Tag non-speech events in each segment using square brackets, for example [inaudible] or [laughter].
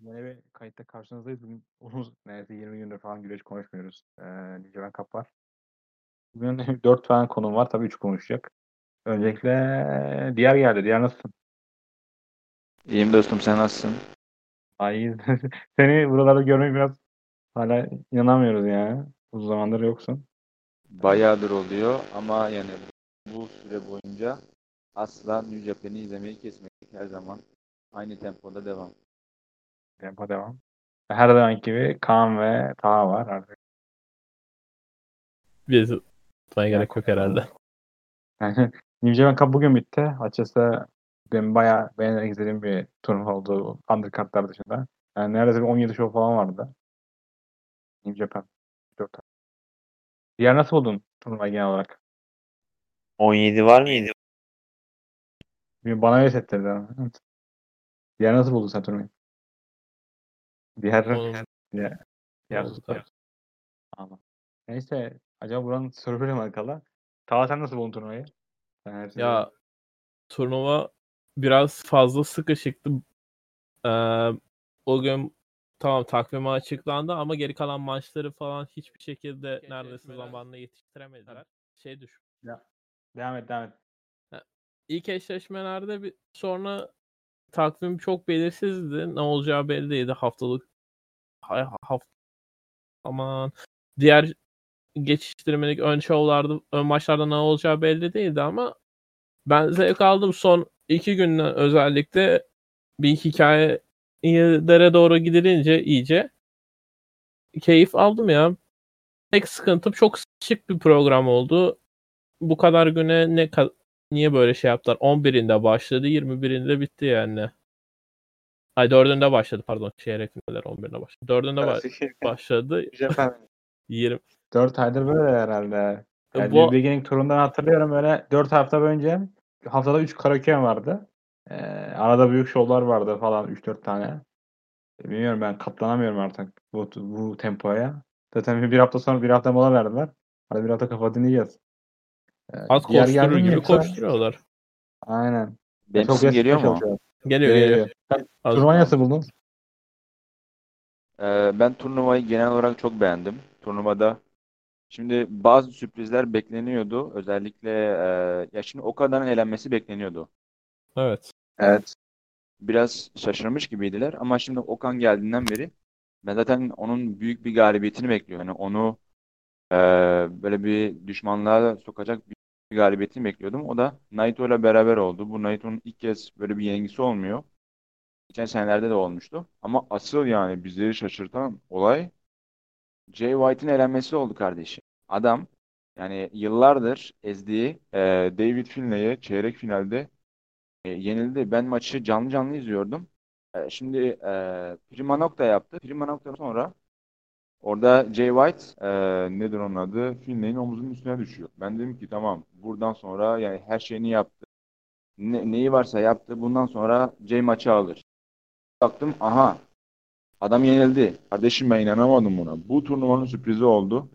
Yine bir kayıtta karşınızdayız. Bugün [laughs] uzun neredeyse 20 gündür falan güreş konuşmuyoruz. Ee, Niceven Cup var. Bugün 4 [laughs] tane konum var. Tabii 3 konuşacak. Öncelikle diğer geldi. Diğer nasılsın? İyiyim dostum sen nasılsın? Ay [laughs] seni buralarda görmek biraz hala inanamıyoruz yani. Uzun zamandır yoksun. Bayağıdır oluyor ama yani bu süre boyunca asla New Japan'i izlemeyi kesmedik. Her zaman aynı tempoda devam. Tempo devam. Her zaman gibi Kaan ve Taha var artık. Bir tutmaya gerek yok herhalde. Yani [laughs] Japan Cup bugün bitti. Açıkçası ben bayağı beğenerek izlediğim bir turnuva oldu undercardlar dışında. Yani neredeyse bir 17 show falan vardı. New Japan. Dört tane. Diğer nasıl buldun turnuvayı genel olarak? 17 var mıydı? Bir Bana öyle hissettirdi. Diğer nasıl buldun sen turnuvayı? Diğer, diğer- Anladım. Neyse. Acaba buranın server'ı mı alakalı? Tava sen nasıl buldun turnuvayı? Sen her şeyi- Ya turnuva biraz fazla sıkışıktı. Ee, o gün tamam takvimi açıklandı ama geri kalan maçları falan hiçbir şekilde neredeyse zamanla yetiştiremediler. Şey düş. Devam et devam et. İlk eşleşmelerde bir sonra takvim çok belirsizdi. Ne olacağı belli değildi. Haftalık hay- haft aman diğer geçiştirmelik ön şovlarda, ön maçlarda ne olacağı belli değildi ama ben zevk aldım. Son iki günden özellikle bir hikayelere doğru gidilince iyice keyif aldım ya. Tek sıkıntım çok şık bir program oldu. Bu kadar güne ne niye böyle şey yaptılar? 11'inde başladı, 21'inde bitti yani. Ay 4'ünde başladı pardon. Çeyrek finaller 11'inde başladı. 4'ünde ba- [laughs] başladı. Japan [laughs] 20 4 aydır böyle herhalde. Yani Bu- Beginning turundan hatırlıyorum böyle 4 hafta önce haftada 3 karaoke vardı. Ee, arada büyük şovlar vardı falan 3-4 tane. Bilmiyorum ben katlanamıyorum artık bu, bu tempoya. Zaten bir hafta sonra bir hafta mola verdiler. Hadi bir hafta kafa dinleyeceğiz. Ee, az koşturur gibi yoksa- koşturuyorlar. Aynen. Benim Çok sesim geliyor mu? çalışıyor. Geliyor Geliyor, geliyor. geliyor. Turnuvayı nasıl buldun? Ee, ben turnuvayı genel olarak çok beğendim. Turnuvada şimdi bazı sürprizler bekleniyordu. Özellikle e, ya şimdi Okada'nın elenmesi bekleniyordu. Evet. Evet. Biraz şaşırmış gibiydiler ama şimdi Okan geldiğinden beri ben zaten onun büyük bir galibiyetini bekliyorum. Yani onu e, böyle bir düşmanlığa sokacak bir galibiyetini bekliyordum. O da Naito ile beraber oldu. Bu Naito'nun ilk kez böyle bir yenilgisi olmuyor. Geçen senelerde de olmuştu. Ama asıl yani bizleri şaşırtan olay Jay White'in elenmesi oldu kardeşim. Adam yani yıllardır ezdiği e, David Finlay'e çeyrek finalde e, yenildi. Ben maçı canlı canlı izliyordum. E, şimdi e, Prima Nocta yaptı. Prima Nocta'dan sonra orada Jay White e, nedir onun adı? Finlay'in omuzunun üstüne düşüyor. Ben dedim ki tamam buradan sonra yani her şeyini yaptı. Ne- neyi varsa yaptı. Bundan sonra Jay maçı alır. Baktım aha adam yenildi. Kardeşim ben inanamadım buna. Bu turnuvanın sürprizi oldu.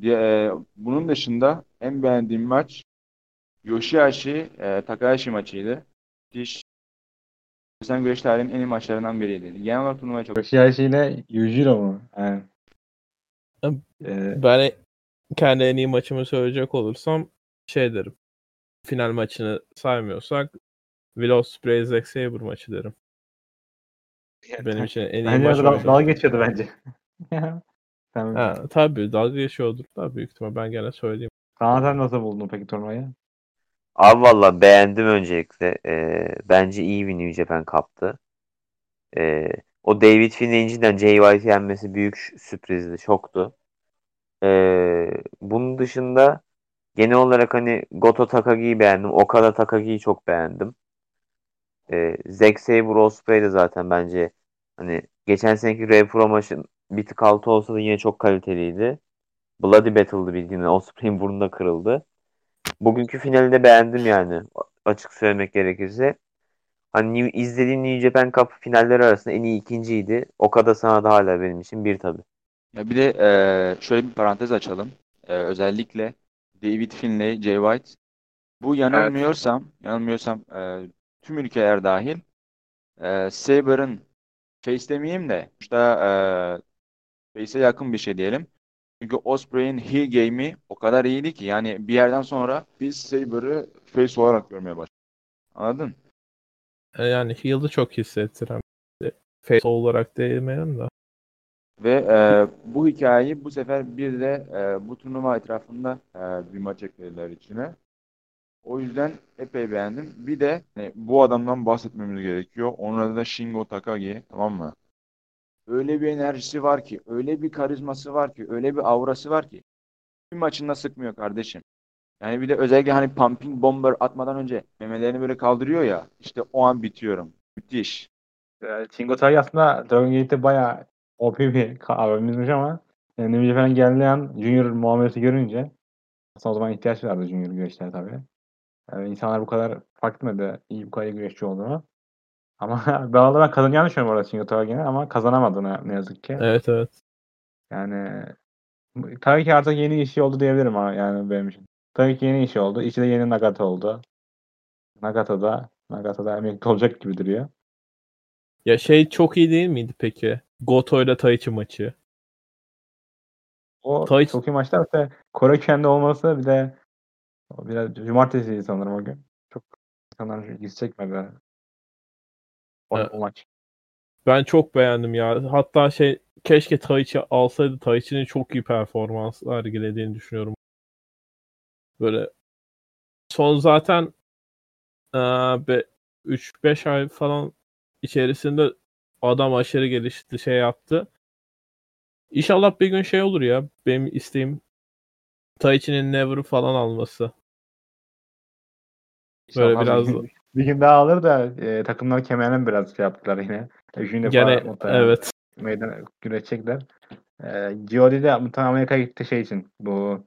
Diye, e, bunun dışında en beğendiğim maç Yoshihashi e, Takahashi maçıydı. Müthiş. Sen güreş tarihinin en iyi maçlarından biriydi. Genel olarak turnuvaya çok Yoshihashi ile Yujiro mu? Yani. Ee, Ben kendi en iyi maçımı söyleyecek olursam şey derim. Final maçını saymıyorsak Will Ospreay Zack Sabre maçı derim. Benim için en iyi Bence maç dal- oydu. dalga geçiyordu bence. [laughs] Sen, Ha, tabii dalga geçiyordur da büyük ihtimal ben gene söyleyeyim. Kaan sen nasıl buldun peki turnuvayı? Abi valla beğendim öncelikle. Ee, bence iyi bir New Japan Cup'tı. Ee, o David Finlay'in cidden Jay White'i yenmesi büyük sürprizdi, şoktu. Ee, bunun dışında genel olarak hani Goto Takagi'yi beğendim. Okada Takagi'yi çok beğendim. Ee, Zack Sabre Ospreay de zaten bence hani geçen seneki Rev Pro maçın bir tık altı olsa da yine çok kaliteliydi. Bloody Battle'dı bildiğin. Ospreay'in burnu da kırıldı. Bugünkü finali de beğendim yani. Açık söylemek gerekirse. Hani New- izlediğim New Japan Cup finalleri arasında en iyi ikinciydi. Okada sana da hala benim için bir tabii. Ya bir de e, şöyle bir parantez açalım. E, özellikle David Finlay, Jay White. Bu yanılmıyorsam, yanılmıyorsam e, tüm ülkeler dahil e, Saber'ın face demeyeyim de işte e, face'e yakın bir şey diyelim. Çünkü Osprey'in heel game'i o kadar iyiydi ki yani bir yerden sonra biz Saber'ı face olarak görmeye başladık. Anladın? E, Yani heal'ı çok hissettiren. bir Face olarak değmeyen de. Ve e, bu hikayeyi bu sefer bir de e, bu turnuva etrafında e, bir maç eklediler içine. O yüzden epey beğendim. Bir de hani, bu adamdan bahsetmemiz gerekiyor. Onun adı da Shingo Takagi. Tamam mı? Öyle bir enerjisi var ki, öyle bir karizması var ki, öyle bir aurası var ki. Bir maçında sıkmıyor kardeşim. Yani bir de özellikle hani pumping bomber atmadan önce memelerini böyle kaldırıyor ya. İşte o an bitiyorum. Müthiş. Ee, Shingo Takagi aslında Dragon Gate'de bayağı OP bir abimizmiş ama yani New Japan'a geldiği an Junior muamelesi görünce aslında o zaman ihtiyaç vardı Junior güreşlere tabii. Yani insanlar bu kadar fark etmedi iyi bu kadar iyi güreşçi olduğunu. Ama [laughs] ben ben kazanacağını düşünüyorum orada Shingo Takagi'nin ama kazanamadığını ne yazık ki. Evet evet. Yani tabii ki artık yeni işi oldu diyebilirim ama yani benim için. Tabii ki yeni işi oldu. İçi de yeni Nagata oldu. Nagata da Nagata da emekli olacak gibi duruyor. Ya şey çok iyi değil miydi peki? Goto ile Taichi maçı. O Taichi- çok iyi maçlar. İşte Kore kendi olması bir de biraz cumartesiydi sanırım o gün. Çok insanlar ilgisi çekmedi. O, Evet. o maç. Ben çok beğendim ya. Hatta şey keşke Taichi alsaydı. Taichi'nin çok iyi performans sergilediğini düşünüyorum. Böyle son zaten 3-5 ay falan içerisinde adam aşırı gelişti şey yaptı. İnşallah bir gün şey olur ya. Benim isteğim Taichi'nin Never'ı falan alması. Böyle İnşallah biraz bir gün, bir gün daha alır da e, takımlar kemerini biraz şey yaptılar yine. Defa Gene evet. meydan güreşecekler. E, Giodi de Amerika'ya gitti şey için. Bu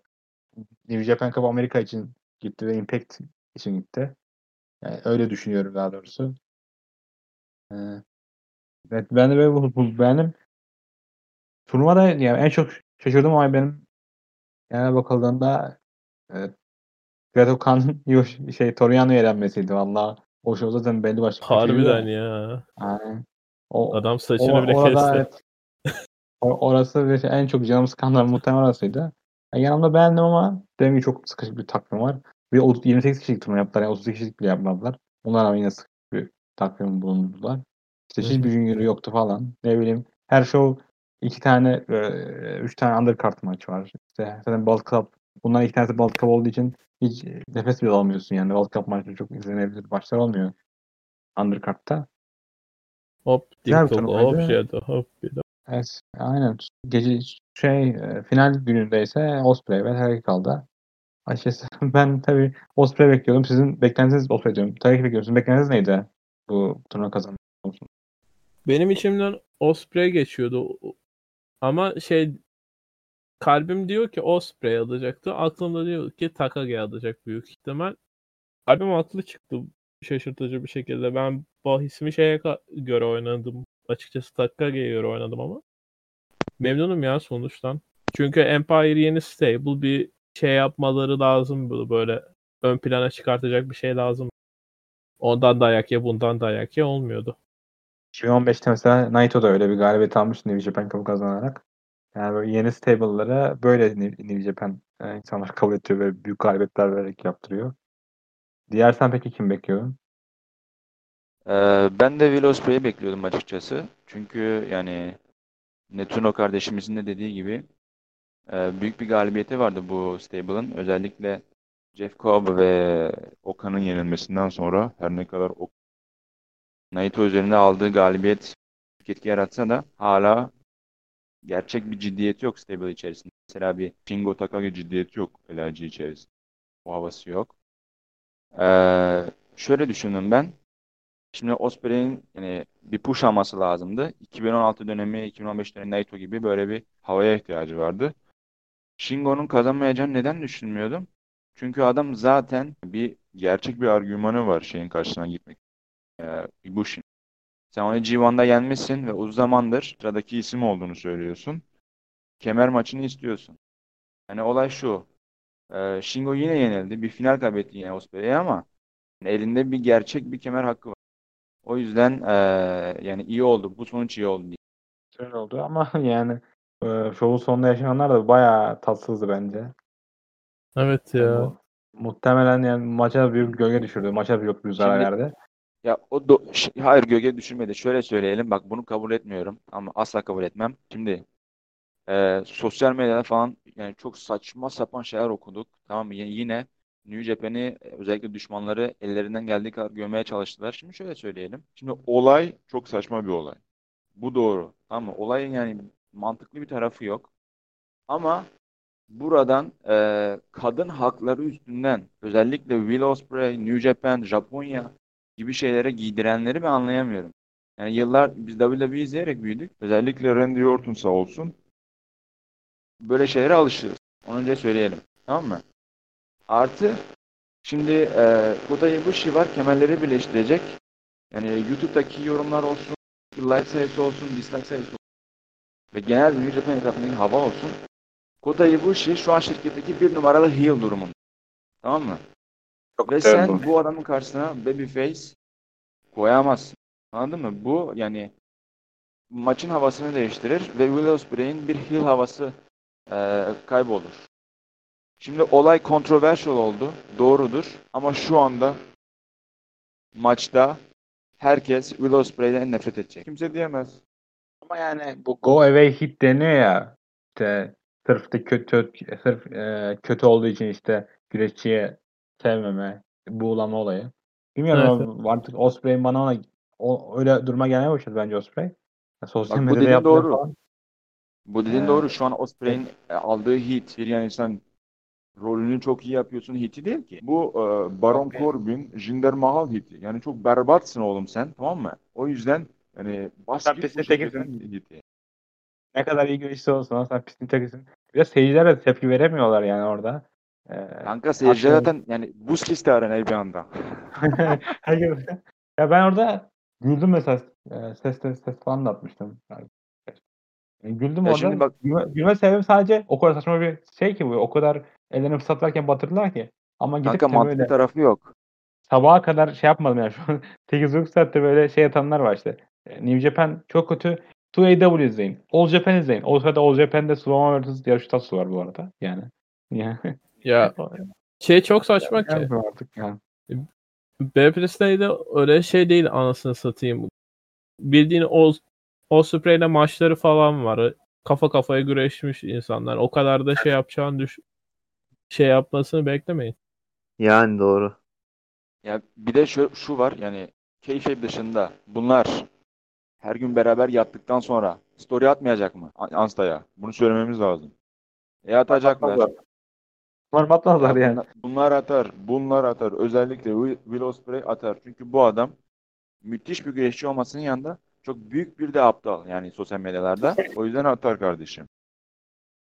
New Japan Cup Amerika için gitti ve Impact için gitti. Yani öyle düşünüyorum daha doğrusu. Evet, ben de böyle bu, beğendim. Turnuvada yani en çok şaşırdığım olay benim yani bakıldığında e, Greto Khan'ın [laughs] şey Toriano'yu elenmesiydi valla. O şey zaten belli başlı. Harbiden ya. Yani, o, Adam saçını o, bile orada kesti. evet. O- orası ve en çok canım sıkanlar muhtemelen orasıydı. Yani yanımda beğendim ama demin çok sıkışık bir takvim var. Bir o- 28 kişilik turnuva yaptılar. Yani 32 kişilik bile yapmadılar. Ona rağmen yine sıkı bir takvim bulundular. İşte Hı hiçbir hı. junior yoktu falan. Ne bileyim her show iki tane, e, üç tane undercard maç var. İşte zaten World Cup. Bunların iki tanesi World Cup olduğu için hiç nefes bile alamıyorsun yani. World Cup maçları çok izlenebilir maçlar olmuyor. Undercard'da. Hop Dinkle, hop. Shadow, hop bir de. Evet, aynen. Gece şey e, final gününde ise Osprey ve Takagi kaldı. Açıkçası [laughs] ben tabii Osprey bekliyordum. Sizin beklentiniz Osprey diyorum. Takagi bekliyorum. Sizin beklentiniz neydi bu turnuva kazanma? Benim içimden Osprey geçiyordu. Ama şey kalbim diyor ki Osprey alacaktı. Aklımda diyor ki Takagi alacak büyük ihtimal. Kalbim haklı çıktı şaşırtıcı bir şekilde. Ben bahisimi şeye göre oynadım. Açıkçası Takagi'ye göre oynadım ama. Memnunum ya sonuçtan. Çünkü Empire yeni stable bir şey yapmaları lazım böyle, böyle ön plana çıkartacak bir şey lazım. Ondan dayak ye bundan dayak ye olmuyordu. 2015'te mesela Naito da öyle bir galibiyet almıştı New Japan Cup'ı kazanarak. Yani böyle yeni stable'lara böyle New Japan e, insanlar kabul ediyor ve büyük galibiyetler vererek yaptırıyor. Diğer sen peki kim bekliyordun? Ee, ben de Will Ospreay'i bekliyordum açıkçası. Çünkü yani Netuno kardeşimizin de dediği gibi e, büyük bir galibiyeti vardı bu stable'ın. Özellikle Jeff Cobb ve Oka'nın yenilmesinden sonra her ne kadar o Naito üzerinde aldığı galibiyet etki yaratsa da hala gerçek bir ciddiyeti yok stable içerisinde. Mesela bir Shingo Takagi ciddiyeti yok LRG içerisinde. O havası yok. Ee, şöyle düşündüm ben. Şimdi Osprey'in yani bir push alması lazımdı. 2016 dönemi, 2015 dönemi Naito gibi böyle bir havaya ihtiyacı vardı. Shingo'nun kazanmayacağını neden düşünmüyordum? Çünkü adam zaten bir gerçek bir argümanı var şeyin karşısına gitmek. Ee, Ibushin. Sen onu G1'da yenmişsin ve uzun zamandır sıradaki isim olduğunu söylüyorsun. Kemer maçını istiyorsun. Yani olay şu. Ee, Shingo yine yenildi. Bir final kaybetti yine Osprey'e ama elinde bir gerçek bir kemer hakkı var. O yüzden eee, yani iyi oldu. Bu sonuç iyi oldu. Öyle oldu ama [laughs] yani e, şovun sonunda yaşananlar da bayağı tatsızdı bence. Evet Yani ya. bu muhtemelen yani maça büyük bir gölge düşürdü. Maça büyük bir zarar Şimdi- verdi. Ya o do- Ş- hayır gölge düşürmedi. Şöyle söyleyelim. Bak bunu kabul etmiyorum ama asla kabul etmem. Şimdi eee, sosyal medyada falan yani çok saçma sapan şeyler okuduk. Tamam mı? Y- Yine New Japan'i e, özellikle düşmanları ellerinden geldiği kadar gömmeye çalıştılar. Şimdi şöyle söyleyelim. Şimdi olay çok saçma bir olay. Bu doğru. Mı? Olayın yani mantıklı bir tarafı yok. Ama buradan eee, kadın hakları üstünden özellikle Will Ospreay, New Japan, Japonya gibi şeylere giydirenleri ben anlayamıyorum. Yani yıllar biz WWE izleyerek büyüdük. Özellikle Randy Orton sağ olsun. Böyle şeylere alışırız. Onu önce söyleyelim. Tamam mı? Artı şimdi e, Kota Ibushi var. Kemerleri birleştirecek. Yani YouTube'daki yorumlar olsun, like sayısı olsun, dislike sayısı olsun ve genel New Japan etrafındaki hava olsun. Kota Ibushi şu an şirketteki bir numaralı heel durumunda. Tamam mı? Çok Ve sen bu. bu adamın karşısına babyface koyamazsın. Anladın mı? Bu yani maçın havasını değiştirir ve Will Ospreay'in bir heel havası e, kaybolur. Şimdi olay controversial oldu. Doğrudur. Ama şu anda maçta herkes Will Ospreay'den nefret edecek. Kimse diyemez. Ama yani bu go away hit deniyor ya işte sırf da kötü sırf e, kötü olduğu için işte güreşçiye sevmeme, buğulama olayı. Bilmiyorum Evet, artık Osprey bana ona o, öyle duruma gelmeye başladı bence Osprey. Ya sosyal Bak bu dediğin doğru. falan. Bu dediğin Ee, doğru. Şu an Ospreay'in e, aldığı hit bir yani sen rolünü çok iyi yapıyorsun hiti değil ki. Bu e, Baron Okey. Corbin, Jinder Mahal hiti. Yani çok berbatsın oğlum sen tamam mı? O yüzden yani bas Sen git pislik bu tekisin. hiti. Ne kadar iyi güreşçi olsun ama sen pislik tekisin. Bir de seyirciler de tepki veremiyorlar yani orada. Ee, Kanka seyirciler Haklı. zaten yani buz kesti arenayı bir anda. [laughs] Ya ben orada güldüm mesela e, ses ses ses falan da atmıştım. Yani, güldüm Ya orada. şimdi bak- Gülme, gülme sebebim sadece o kadar saçma bir şey ki bu. O kadar ellerini fırsat varken batırdılar ki. Ama gidip Kanka de mantıklı böyle tarafı yok. sabaha kadar şey yapmadım yani. Şu [laughs] an 8.30 saatte böyle şey atanlar var işte. E, New Japan çok kötü. 2AW izleyin. All Japan izleyin. O sırada All Japan'de Suwama vs. Yarış Tatsu var bu arada. Yani. [laughs] Yani. Ya [laughs] şey çok saçma Ne ki. yapayım artık yani. Baptist'te öyle şey değil anasını satayım. Bildiğin o Osprey'le maçları falan var. Kafa kafaya güreşmiş insanlar. O kadar da şey yapacağını düş şey yapmasını beklemeyin. Yani doğru. Ya bir de şu, şu var yani keyfe dışında bunlar her gün beraber yattıktan sonra story atmayacak mı Ansta'ya? Bunu söylememiz lazım. E atacaklar. Umarım atmazlar Ya yani. bunlar, bunlar atar. Bunlar atar. Özellikle Will, Ospreay atar. Çünkü bu adam müthiş bir güreşçi olmasının yanında çok büyük bir de aptal yani sosyal medyalarda. O yüzden atar kardeşim.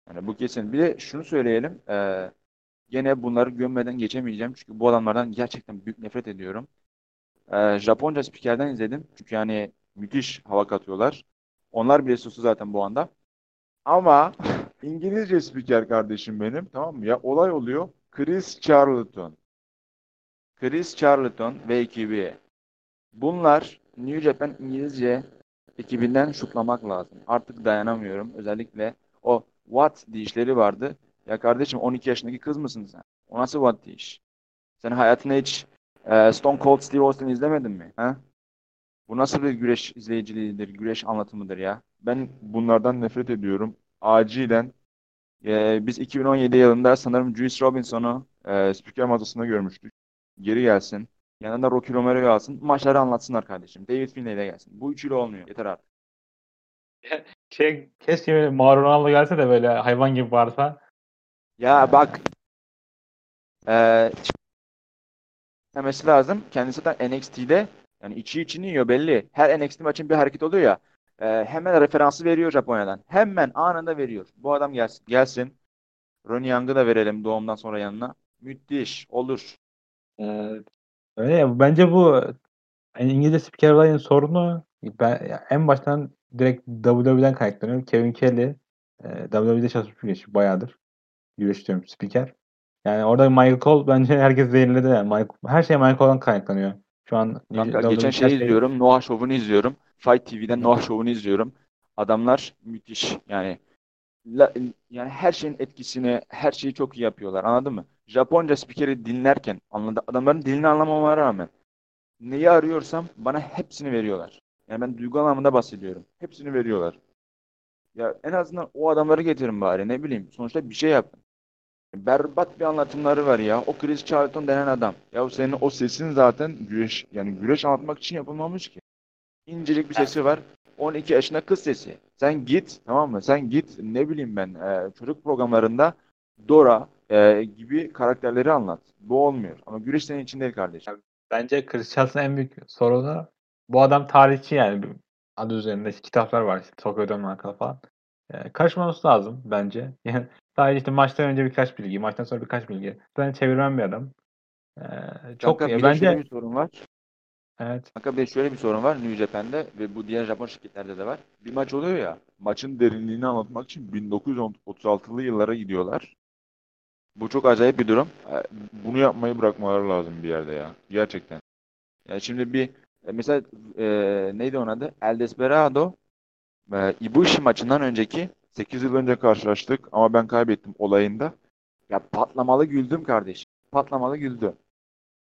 Yani bu kesin. Bir de şunu söyleyelim. eee gene bunları gömmeden geçemeyeceğim. Çünkü bu adamlardan gerçekten büyük nefret ediyorum. Eee, Japonca spikerden izledim. Çünkü yani müthiş hava katıyorlar. Onlar bile sustu zaten bu anda. Ama İngilizce spiker kardeşim benim tamam mı? Ya olay oluyor. Chris Charlton. Chris Charlton ve ekibi. Bunlar New Japan İngilizce ekibinden şutlamak lazım. Artık dayanamıyorum. Özellikle o what deyişleri vardı. Ya kardeşim 12 yaşındaki kız mısın sen? O nasıl what deyiş? Sen hayatında hiç e, Stone Cold Steve Austin izlemedin mi? Ha? Bu nasıl bir güreş izleyiciliğidir, güreş anlatımıdır ya? Ben bunlardan nefret ediyorum. Acilen E, biz 2017 yılında sanırım Juice Robinson'u e, spiker masasında görmüştük. geri gelsin. Yanında Rocky Romero'yu alsın. Maçları anlatsınlar kardeşim. David Finlay de gelsin. Bu üçüyle olmuyor. Yeter artık. [laughs] Şey, keşke böyle gelse de böyle hayvan gibi bağırsa. Ya bak eee demesi lazım. Kendisi de NXT'de yani içi içini yiyor belli. Her NXT maçın bir hareket oluyor ya. eee, hemen referansı veriyor Japonya'dan. Hemen anında veriyor. Bu adam gelsin. Gelsin. Ronnie Young'ı da verelim doğumdan sonra yanına. Müthiş. Olur. Ee, öyle ya. Bence bu yani İngilizce spiker olayın sorunu ben ya en baştan direkt WWE'den kaynaklanıyor. Kevin Kelly e, WWE'de çalışmış bir güreşçi bayağıdır. Güreş diyorum spiker. Yani orada Michael Cole bence herkes zehirledi yani. Michael, her şey Michael Cole'dan kaynaklanıyor. Şu an Kanka geçen şey şey- izliyorum. Noah Show'unu izliyorum. Fight TV'den Noah Show'unu izliyorum. Adamlar müthiş. Yani la- yani her şeyin etkisini, her şeyi çok iyi yapıyorlar. Anladın mı? Japonca spikeri dinlerken anladı, adamların dilini anlamama rağmen neyi arıyorsam bana hepsini veriyorlar. Yani ben duygu anlamında bahsediyorum. Hepsini veriyorlar. Ya en azından o adamları getirin bari ne bileyim. Sonuçta bir şey yapın. Berbat bir anlatımları var ya. O Chris Charlton denen adam. Ya senin o sesin zaten güreş yani güreş anlatmak için yapılmamış ki. İncecik bir sesi var. 12 yaşında kız sesi. Sen git tamam mı? Sen git ne bileyim ben e, çocuk programlarında Dora e, gibi karakterleri anlat. Bu olmuyor. Ama güreş senin için değil kardeşim. Bence Chris Charles'ın en büyük sorunu bu adam tarihçi yani. Adı üzerinde kitaplar var. İşte Tokyo'dan markalı falan. Ee, karışmaması lazım bence. [laughs] Yani sadece işte maçtan önce birkaç bilgi, maçtan sonra birkaç bilgi. Ben çevirmem bir adam. Ee, çok Kanka bir de şöyle bence bir sorun var. evet. Kanka bir şöyle bir sorun var New Japan'de ve bu diğer Japon şirketlerde de var. Bir maç oluyor ya, maçın derinliğini anlatmak için 1936'lı yıllara gidiyorlar. Bu çok acayip bir durum. E, Bunu yapmayı bırakmaları lazım bir yerde ya. Gerçekten. Yani şimdi bir e, mesela e, neydi onun adı? El Desperado e, Ibushi maçından önceki 8 yıl önce karşılaştık ama ben kaybettim olayında. ya patlamalı güldüm kardeşim. Patlamalı güldüm.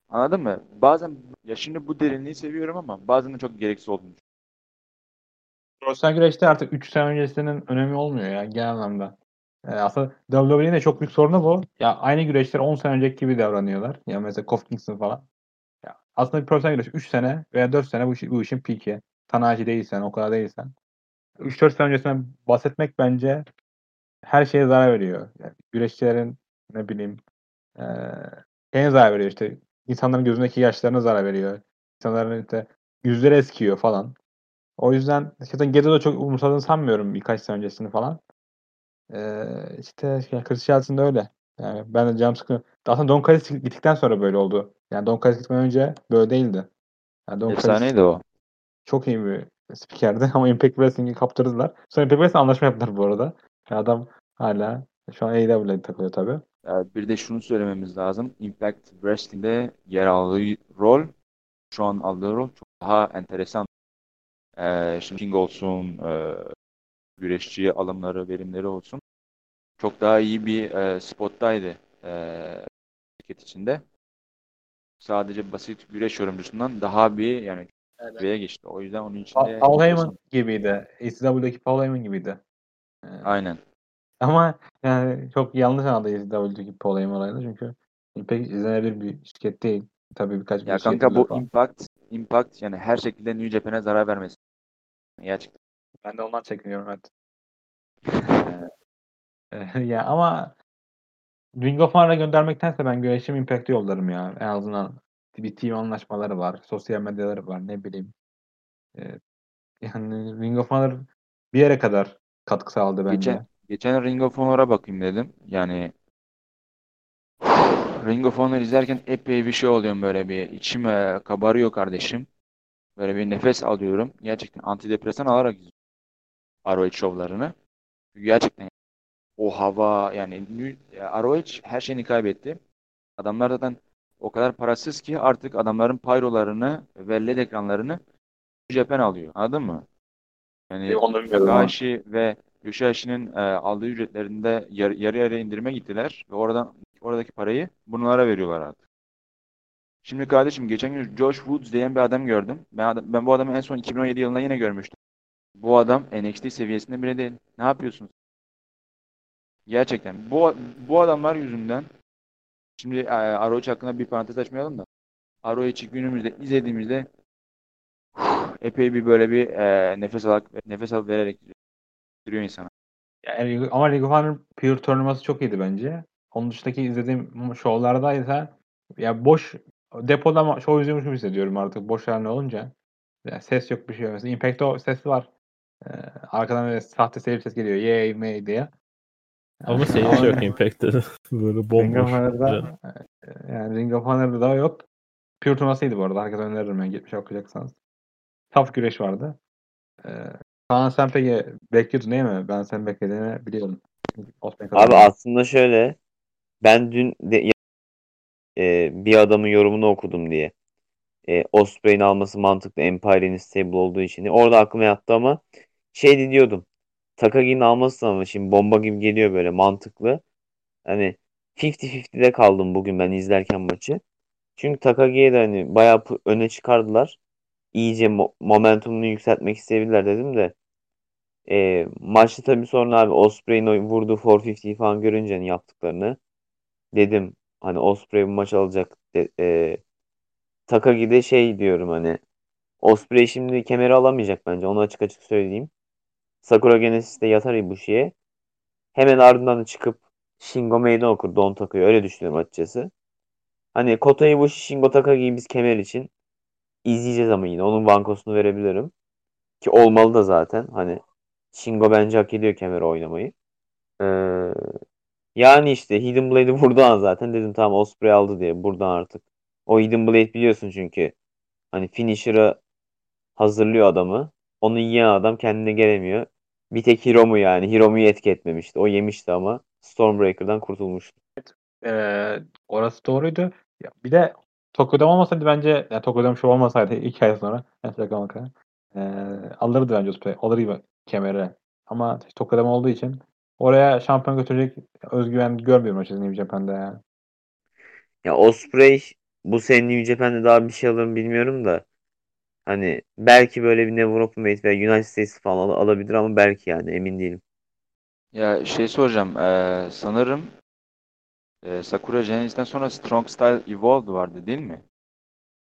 Anladın mı? Bazen ya şimdi bu derinliği seviyorum ama bazen de çok gereksiz olduğunu Profesyonel güreşte artık 3 sene öncesinin önemi olmuyor ya genel anlamda. Ee, aslında WWE'nin de çok büyük sorunu bu. Ya aynı güreşler 10 sene önceki gibi davranıyorlar. Ya mesela Kofi Kingston falan. Ya aslında bir profesyonel güreş 3 sene veya 4 sene bu, işi- bu işin piki. Tanahashi değilsen, o kadar değilsen. 3-4 sene öncesinden bahsetmek bence her şeye zarar veriyor. Yani güreşçilerin ne bileyim eee şeye zarar veriyor işte. İnsanların gözündeki yaşlarına zarar veriyor. İnsanların işte yüzleri eskiyor falan. O yüzden zaten Gedo da çok umursadığını sanmıyorum birkaç sene öncesini falan. Eee işte yani Chris Charlton da öyle. Yani ben de canım sıkı. Aslında Don Callis gittikten sonra böyle oldu. Yani Don Callis gitmeden önce böyle değildi. Yani Don Callis Efsaneydi o. çok iyi bir spikerdi ama Impact Wrestling'i kaptırdılar. Sonra Impact Wrestling anlaşma yaptılar bu arada. Adam hala şu an AEW'de takılıyor tabii. Ya bir de şunu söylememiz lazım. Impact Wrestling'de yer aldığı rol, şu an aldığı rol çok daha enteresan. Ee, şimdi King olsun, e, güreşçi alımları, verimleri olsun. Çok daha iyi bir e, spottaydı e, şirket içinde. Sadece basit güreş yorumcusundan daha bir yani seviyeye geçti. O yüzden onun için de Pa- Paul Heyman gibiydi. ECW'deki Paul Heyman gibiydi. Ee, Aynen. ama yani çok yanlış anladı ECW'deki Paul Heyman olayını çünkü Impact izlenebilir bir şirket değil. Tabii birkaç Ya bir kanka bu falan. Impact, Impact yani her şekilde New Japan'e zarar vermesi. Gerçekten. Ben de ondan çekiniyorum evet. [laughs] Ee, [laughs] ya ama Ring of Honor'a göndermektense ben güreşimi Impact'e yollarım ya. En azından bir team anlaşmaları var. Sosyal medyaları var. Ne bileyim. Ee, yani Ring of Honor bir yere kadar katkı sağladı bence. Geçen, geçen Ring of Honor'a bakayım dedim. Yani Ring of Honor izlerken epey bir şey oluyorum böyle bir. içim e, kabarıyor kardeşim. Böyle bir nefes alıyorum. Gerçekten antidepresan alarak izliyorum. ROH şovlarını. Gerçekten o hava yani ROH her şeyini kaybetti. Adamlar zaten o kadar parasız ki artık adamların pyrolarını ve LED ekranlarını Japan alıyor. Anladın mı? Yani. Takahashi ve Yoshihashi'nin e, aldığı ücretlerinde yarı, yarı yarıya indirime gittiler ve oradan oradaki parayı bunlara veriyorlar artık. Şimdi kardeşim geçen gün Josh Woods diyen bir adam gördüm. Ben, adam- ben bu adamı en son 2017 yılında yine görmüştüm. Bu adam NXT seviyesinde bile değil. Ne yapıyorsunuz? Gerçekten. Bu, bu adamlar yüzünden şimdi e, hakkında bir parantez açmayalım da ROH'i günümüzde izlediğimizde [sighs] epey bir böyle bir e, nefes alıp nefes alıp vererek duruyor insana. Yani, ama Ring of Honor Pure turnuvası çok iyiydi bence. Onun dışındaki izlediğim şovlardaysa ya boş depoda şov izliyormuş gibi hissediyorum artık boş halde olunca. Ya ses yok bir şey yok. Mesela Impact'te o ses var. Ee, arkadan böyle sahte seyir ses geliyor. Yay may diye. Ama seyirci yok Impact'te. [laughs] Böyle Ring of bomboş. Honor'da e, yani Ring of Honor'da da yok. Pure turnuvasıydı bu arada. Herkese öneririm yani gitmiş okuyacaksanız. Tough güreş vardı. Ee, Kaan sen peki bekliyordun değil mi? Ben senin beklediğini biliyorum. Abi aslında şöyle ben dün de, e, bir adamın yorumunu okudum diye. e, Osprey'in alması mantıklı. Empire'in stable olduğu için. Orada aklıma yattı ama şey diyordum. Takagi'nin alması ama şimdi bomba gibi geliyor böyle mantıklı. Hani 50-50'de kaldım bugün ben izlerken maçı. Çünkü Takagi'ye de hani bayağı öne çıkardılar. İyice mo- momentumunu yükseltmek isteyebilirler dedim de. E, maçta tabii sonra abi Osprey'in vurduğu 450 falan görünce hani yaptıklarını dedim hani Osprey bu maç alacak. De, e, Takagi'de şey diyorum hani Osprey şimdi kemeri alamayacak bence. Onu açık açık söyleyeyim. Sakura Genesis de yatar Ibushi'ye. Hemen ardından da çıkıp Shingo meydan okur Don Taku'yu. Öyle düşünüyorum açıkçası. Hani Kota Ibushi, Shingo Takagi'yi biz kemer için izleyeceğiz ama yine. Onun bankosunu verebilirim. Ki olmalı da zaten. Hani Shingo bence hak ediyor kemeri oynamayı. Ee, yani işte Hidden Blade'i [laughs] vurduğu an zaten dedim tamam Osprey aldı diye buradan artık. O Hidden Blade biliyorsun çünkü. Hani finisher'ı hazırlıyor adamı. Onu yiyen adam kendine gelemiyor. Bir tek Hiromu yani. Hiromu'yu etki etmemişti. O yemişti ama Stormbreaker'dan kurtulmuştu. Ee, orası doğruydu. Ya, bir de Tokyo'da olmasaydı bence yani Tokyo'da şu olmasaydı [laughs] iki ay sonra maka, ee, alırdı bence Osprey. Alır gibi kemeri. Ama Tokyo'da olduğu için oraya şampiyon götürecek özgüven görmüyorum açıkçası New Japan'da yani. Ya Osprey bu sene New Japan'de daha bir şey alır mı bilmiyorum da hani belki böyle bir Never Openweight veya United States falan al- alabilir ama belki yani emin değilim. Ya şey soracağım. eee, sanırım eee, Sakura Genesis'ten sonra Strong Style Evolved vardı değil mi?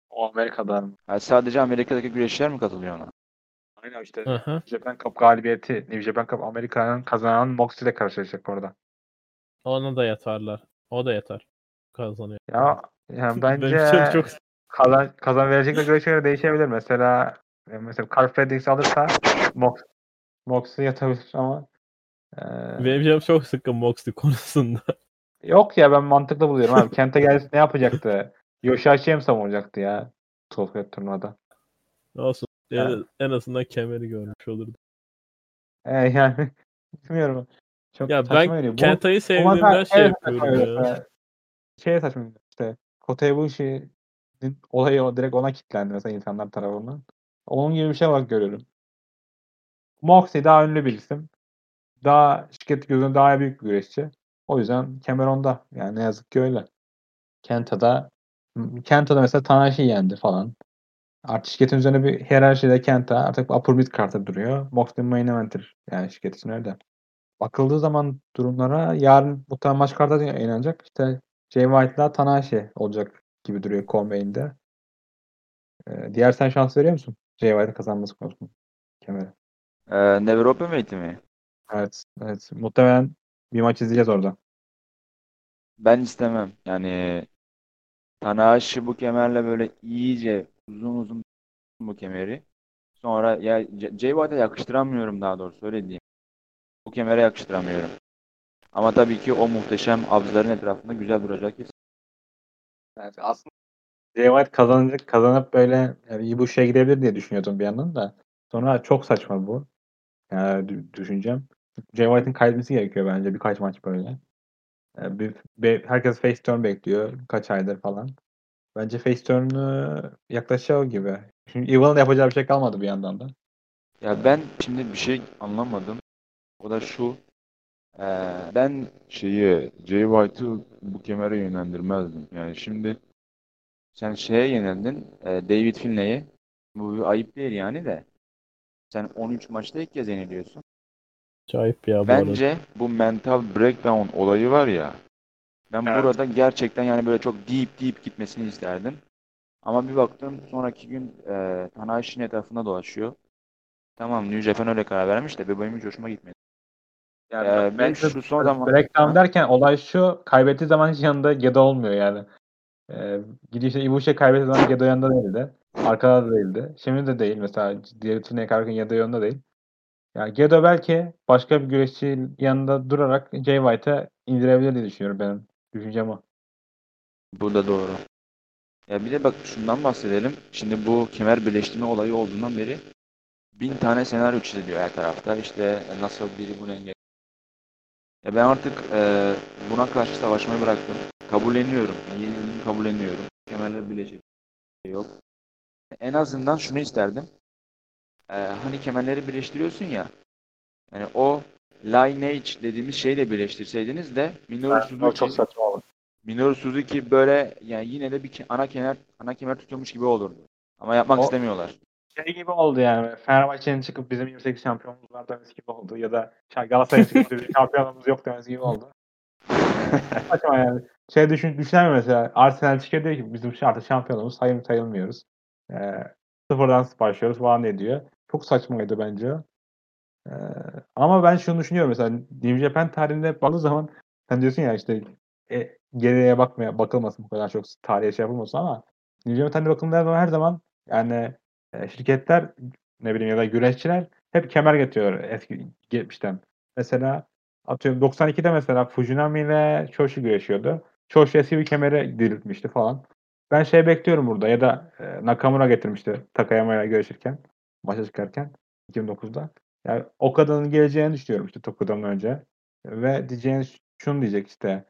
O Amerika'da mı? Ha, sadece Amerika'daki güreşçiler mi katılıyor ona? Aynen işte Hı hı. Japan Cup galibiyeti New Japan Cup Amerika'nın kazanan Moxley ile karşılaşacak orada. Ona da yatarlar. O da yatar. Kazanıyor. Ya yani [laughs] bence için çok kazan, kazan verecek de göre göre değişebilir. Mesela e, mesela Carl Fredericks alırsa Mox Moxley yatabilir ama e, benim canım çok sıkkın Moxley konusunda. [laughs] yok ya ben mantıklı buluyorum abi. Kent'e gelse ne yapacaktı? Yoshihachi'ye mi savunacaktı ya? Tokyo turnuvada. Olsun. En, Yani- en azından kemeri görmüş olurdu. E, yani [laughs] bilmiyorum. Çok Ya ben Kenta'yı sevdiğimden şey yapıyorum ya. Şey saçma işte. Kota Ibushi'nin olayı o- direkt ona kilitlendi mesela insanlar tarafından. Onun gibi bir şey olarak görüyorum. Moxley daha ünlü bir isim. Daha şirket gözünde daha büyük bir güreşçi. O yüzden Cameron'da. Yani ne yazık ki öyle. Kenta'da Kenta'da mesela Tanahashi'yi yendi falan. Artık şirketin üzerine bir hiyerarşide Kenta artık upper mid kartı duruyor. Moxley main eventer. Yani şirket için öyle. Bakıldığı zaman durumlara yarın muhtemelen maç kartı yayınlanacak. İşte Jay White'la Tanahashi olacak gibi duruyor Conway'inde. Ee, diğer sen şans veriyor musun? White'ın kazanması konusunda. Kemeri. Eee Never Openweight'i mi? Evet. Evet. Muhtemelen bir maç izleyeceğiz orada. Ben istemem. Yani Tanahashi bu kemerle böyle iyice uzun uzun bu kemeri. Sonra ya J- Jay White'a yakıştıramıyorum daha doğrusu öyle diyeyim. Bu kemere yakıştıramıyorum. Ama tabii ki o muhteşem abzların etrafında güzel duracak kesin. Evet, aslında Jay kazanacak, kazanıp böyle yani iyi bu şeye gidebilir diye düşünüyordum bir yandan da. Sonra çok saçma bu. Yani dü- düşüncem. Jay White'ın kaybetmesi gerekiyor bence birkaç maç böyle. Yani bir, be- herkes face turn bekliyor kaç aydır falan. Bence face turn'u yaklaşıyor gibi. Şimdi Evil'ın yapacağı bir şey kalmadı bir yandan da. Ya ben şimdi bir şey anlamadım. O da şu. Eee, ben şeyi Jay White'ı bu kemere yönlendirmezdim. Yani şimdi sen şeye yenildin. eee, David Finlay'e. Bu bir ayıp değil yani de. Sen 13 maçta ilk kez yeniliyorsun. Acayip ya bu arada. Bence bu mental breakdown olayı var ya. Ben Evet. burada gerçekten yani böyle çok deep deep gitmesini isterdim. Ama bir baktım sonraki gün e, Tanahashi'nin etrafında dolaşıyor. Tamam New Japan öyle karar vermiş de benim hiç hoşuma gitmedi. Yani Ee, şu son zaman- breakdown derken olay şu kaybettiği zaman hiç yanında Gedo olmuyor yani. Ee, gidiyor işte Ibushi kaybettiği zaman Gedo yanında değildi. Arkada da değildi. Şimdi de değil mesela diğer turneye kararken Gedo yanında değil. Yani Gedo belki başka bir güreşçinin yanında durarak Jay White'ı indirebilir diye düşünüyorum benim. Düşüncem o. Bu da doğru. Ya bir de bak şundan bahsedelim. Şimdi bu kemer birleştirme olayı olduğundan beri bin tane senaryo çiziliyor her tarafta. İşte nasıl biri bunu engel. Ya ben artık e, buna karşı savaşmayı bıraktım. Kabulleniyorum. Yenildiğimi kabulleniyorum. Kemerler birleşik. Yok. en azından şunu isterdim. Ee, hani kemerleri birleştiriyorsun ya. Yani o lineage dediğimiz şeyle birleştirseydiniz de Minoru O Suzuki, çok saçma oldu. Minoru Suzuki böyle yani yine de bir ana kemer ana kemer tutuyormuş gibi olurdu. Ama yapmak O- istemiyorlar. Şey gibi oldu yani. Fenerbahçe'nin çıkıp bizim 28 şampiyonumuz var demesi gibi oldu. Ya da şey, Galatasaray'ın çıkıp bizim şampiyonumuz yok demesi gibi oldu. [laughs] Saçma yani. Şey düşün, düşünen mesela Arsenal çıkıyor diyor ki bizim artık şampiyonumuz sayım sayılmıyoruz. Ee, sıfırdan başlıyoruz falan ne diyor. Çok saçmaydı bence. Ee, ama ben şunu düşünüyorum mesela New Japan tarihinde baktığı zaman sen diyorsun ya işte e, geriye bakmaya bakılmasın bu kadar çok tarihe şey yapılmasın ama New Japan tarihinde bakıldığında her zaman yani şirketler ne bileyim ya da güreşçiler hep kemer getiriyor eski geçmişten. Mesela atıyorum 92'de mesela Fujinami ile Choshi güreşiyordu. Choshi eski bir kemeri diriltmişti falan. Ben şey bekliyorum burada ya da Nakamura getirmişti Takayama ile görüşürken maça çıkarken 2009'da. Yani o kadının geleceğini düşünüyorum işte Toku'dan önce. Ve diyeceğiniz şunu diyecek işte.